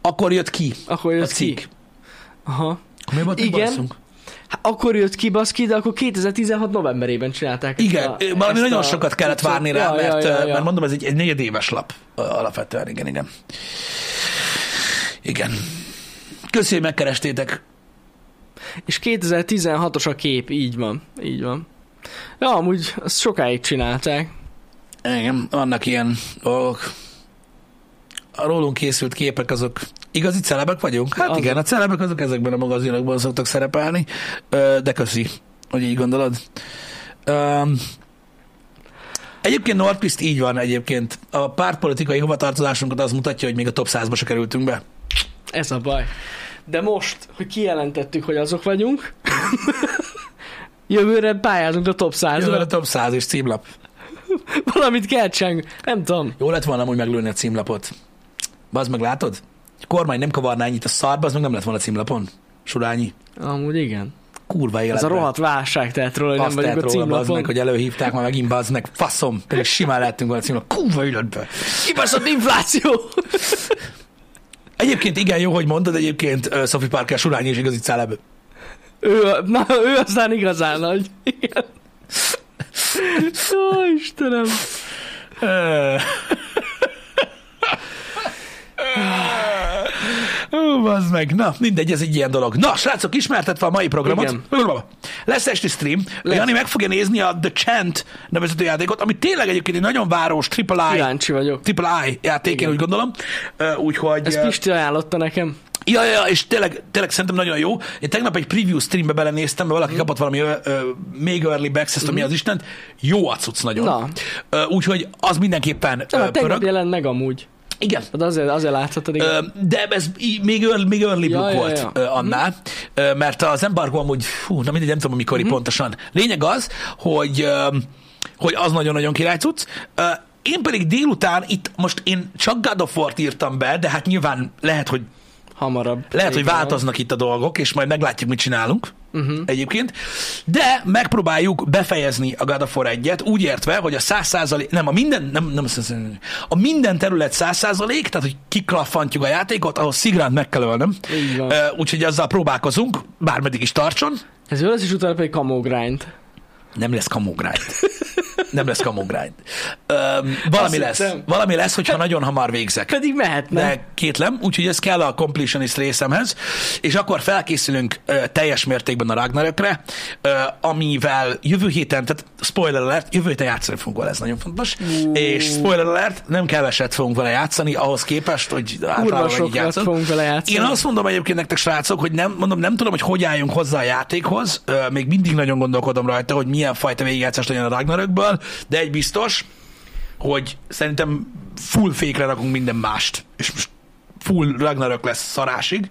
Akkor jött ki Akkor a jött ki. cikk. Aha. Mi volt Igen. Akkor jött ki, baszki, de akkor 2016 novemberében csinálták. Igen, a, valami nagyon a- sokat kellett várni rá, Ja, mert, ja, ja, ja. mert mondom, ez egy, egy negyedéves lap alapvetően, igen, igen. Igen. Köszi, hogy megkerestétek. És 2016-os a kép, így van. Így van. Ja, amúgy azt sokáig csinálták. Igen, vannak ilyen dolgok. A rólunk készült képek azok igazi celebek vagyunk? Hát Az- igen, a celebek azok ezekben a magazinokban szoktak szerepelni, de köszi, hogy így gondolod. Um, egyébként Nordquist így van egyébként. A pártpolitikai hovatartozásunkat az mutatja, hogy még a top 100-ba se kerültünk be. Ez a baj. De most, hogy kijelentettük, hogy azok vagyunk, [laughs] jövőre pályázunk a top 100 Jövő a top 100 és címlap. [laughs] Valamit kell csinálni. Nem tudom. Jó lett volna hogy meglőni a címlapot. Bazd meg, látod? A kormány nem kavarná ennyit a szarba, az meg nem lett volna címlapon. Surányi. Amúgy igen. Kurva életben. Ez a rohadt válság tehet róla, hogy nem Azt vagyunk lehet a róla, címlapon. meg, hogy előhívták, már megint bazd meg. Faszom. Pedig simán lehetünk volna a címlap. Kurva életben. Kibaszott infláció! Egyébként igen, jó, hogy mondod, egyébként uh, Sophie Parker Surányi is igazi celeb. ő, na, ő aztán igazán nagy. Igen. Ó, Istenem. Ó, bazd meg. Na, mindegy, ez egy ilyen dolog. Na, srácok, ismertetve a mai programot. Igen. Lesz esti stream. Lesz. Jani meg fogja nézni a The Chant nevezető játékot, ami tényleg egyébként egy nagyon város Triple I, Kíváncsi vagyok. Triple I játék, én Igen. úgy gondolom. Úgyhogy... Ezt ö, Pisti ajánlotta nekem. Ja, ja, és tényleg, tényleg szerintem nagyon jó. Én tegnap egy preview streambe belenéztem, mert valaki Mhm. kapott valami ö, ö, még early access mi az Istent. Jó a cucc nagyon. Na. Úgyhogy az mindenképpen Nem, ö, pörög. jelent meg amúgy. Igen. Hát azért, azért láthatod, igen. De ez még early, még early Ja, volt ja. annál, Ö, mert az embargo amúgy, fú, na mindegy, nem tudom, mikor Mhm. pontosan. Lényeg az, hogy, hogy az nagyon-nagyon király cucc. Én pedig délután itt most én csak God of War-t írtam be, de hát nyilván lehet, hogy Hamarabb. lehet, hogy változnak itt a dolgok, és majd meglátjuk, mit csinálunk uh-huh. egyébként. De megpróbáljuk befejezni a God of War 1-et, úgy értve, hogy a 100 nem, a minden, nem, nem, 100%, a minden terület 100 tehát, hogy kiklaffantjuk a játékot, ahhoz Szigránt meg kell ölnöm. Úgyhogy azzal próbálkozunk, bármeddig is tartson. Ez lesz, és utána pedig Grind. Nem lesz kamu grind. Nem lesz kamu grind. Öm, valami lesz. hittem. Valami lesz, hogyha nagyon hamar végzek. Pedig mehetne. De kétlem, úgyhogy ez kell a completionist részemhez, és akkor felkészülünk ö, teljes mértékben a Ragnarökre, ö, amivel jövő héten, tehát spoiler alert, jövő héten játszani fogunk vele, ez nagyon fontos, és spoiler alert, nem keveset fogunk vele játszani, ahhoz képest, hogy általában így játszunk. fogunk vele játszani. Én azt mondom egyébként nektek, srácok, hogy nem, mondom, nem tudom, hogy hogy álljunk hozzá a játékhoz. Ö, Még mindig nagyon gondolkodom rajta, hogy milyen fajta végigjátszás legyen a Ragnarökből, de egy biztos, hogy szerintem full fékre rakunk minden mást, és most full Ragnarök lesz szarásig,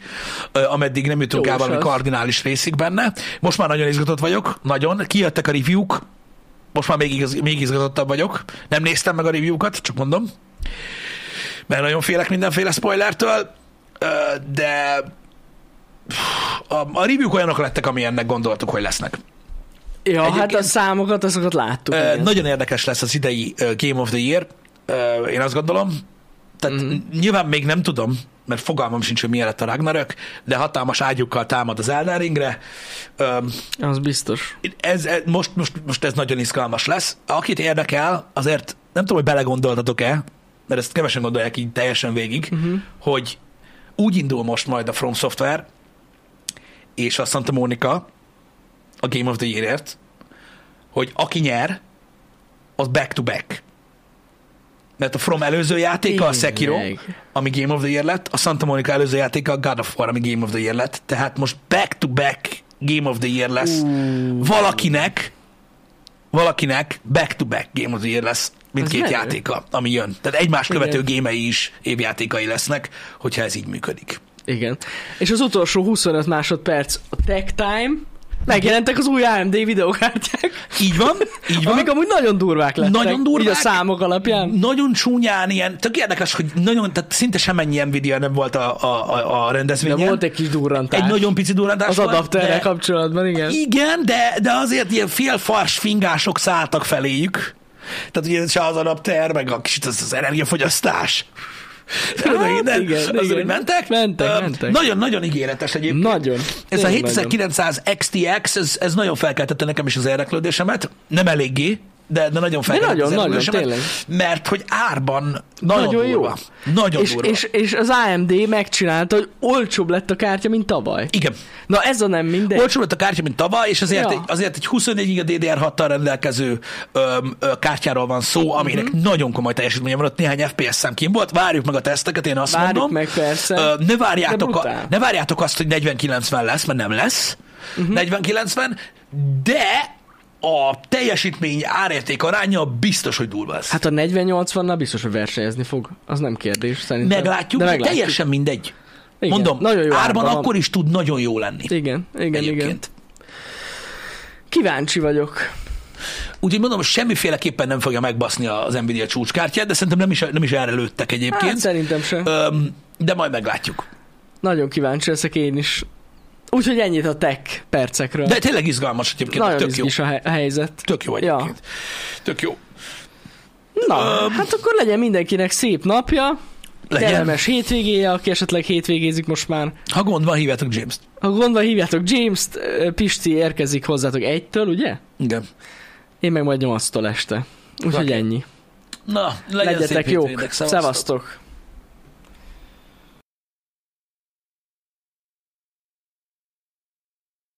ameddig nem jutunk el valami kardinális részig benne. Most már nagyon izgatott vagyok, nagyon. Kijöttek a review-k, most már még, igaz, még izgatottabb vagyok. Nem néztem meg a review-kat, csak mondom. Mert nagyon félek mindenféle spoilertől, de a, a review-k olyanok lettek, amilyennek gondoltuk, hogy lesznek. Ja, hát Egyébként- a számokat, azokat láttuk. Igen. Nagyon érdekes lesz az idei ö, Game of the Year, Ö, én azt gondolom. Tehát mm. nyilván még nem tudom, mert fogalmam sincs, hogy milyen lett a Ragnarök, de hatalmas ágyukkal támad az Elden Ringre. Ö, Az biztos. Ez, ez, most, most, most ez nagyon izgalmas lesz. Akit érdekel, azért nem tudom, hogy belegondoltatok-e, mert ezt kevesen gondolják így teljesen végig, uh-huh. hogy úgy indul most majd a From Software és a Santa Monica a Game of the Year-ért, hogy aki nyer, az back-to-back. Mert a From előző játéka a Sekiro, ami Game of the Year lett, a Santa Monica előző játéka a God of War, ami Game of the Year lett. Tehát most back-to-back Game of the Year lesz. Uh, Valakinek, valakinek back-to-back Game of the Year lesz mindkét játéka, ami jön. Tehát egymás Igen. követő gémei is évjátékai lesznek, hogyha ez így működik. igen. És az utolsó 25 másodperc a Tech Time. Megjelentek az új AMD videokártyák, Így van, így van. amik amúgy nagyon durvák lettek. Nagyon durvák. Így a számok alapján. Nagyon csúnyán ilyen, tök érdekes, hogy nagyon, tehát szinte semennyi Nvidia nem volt a, a, a, a De rendezvényen. volt egy kis durrantás. egy nagyon pici durrantás az adapterrel kapcsolatban, igen. Igen, de, de azért ilyen félfars fingások szálltak feléjük. Tehát ugye se az adapter, meg a kicsit az, az energiafogyasztás. Hát, Hát, igen, azon igen. így mentek. Mentek, Ö, mentek. Nagyon-nagyon ígéretes egyébként. Nagyon. Ez a Tényleg nagyon. 7900 XTX, ez, ez nagyon felkeltette nekem is az érdeklődésemet. Nem eléggé, de, de nagyon felkeltette nagyon, nagyon, érdeklődésemet. Mert hogy árban nagyon, Nagyon jó. durva. Nagyon És, durva. és, és az AMD megcsinálta, hogy olcsóbb lett a kártya, mint tavaly. Igen. Na ez a nem mindegy. Olcsóbb lett a kártya, mint tavaly, és azért, Ja. egy, azért egy 24 giga DDR6-tal rendelkező öm, ö, kártyáról van szó, aminek Mhm. uh-huh. nagyon komoly teljesítménye van, ott néhány FPS szám kim volt. Várjuk meg a teszteket, én azt Várjuk mondom. meg, persze. Ö, ne, várjátok a, ne várjátok azt, hogy 40-90 lesz, mert nem lesz. Mhm. Uh-huh. 40-90, de a teljesítmény árérték aránya biztos, hogy durva lesz. Hát, Hát a 40-80-nal biztos, hogy versenyezni fog. Az nem kérdés, szerintem. meglátjuk, De meglátjuk. teljesen mindegy. Igen. Mondom, nagyon jó árban árban van. akkor is tud nagyon jó lenni. Igen, igen, igen. Egyébként. Kíváncsi vagyok. Úgyhogy mondom, semmiféleképpen nem fogja megbaszni az Nvidia csúcskártyát, de szerintem nem is, nem is erre lőttek Hát egyébként. szerintem sem. Öm, de majd meglátjuk. Nagyon kíváncsi leszek én is. Úgyhogy ennyit a tech percekről. De tényleg izgalmas egyébként, Nagyon tök jó. a, he- a helyzet. Tök jó Ja. egyébként. Tök jó. Na, Öm. hát akkor legyen mindenkinek szép napja, Legyen. kellemes hétvégéje, aki esetleg hétvégézik most már. Ha gond van, hívjátok James-t. Ha gondban hívjátok James-t, Pisti érkezik hozzátok egytől, ugye? Igen. Én meg majd nyolctól este. Úgyhogy ennyi. Na, legyen Legyetek szép jók. Szevasztok.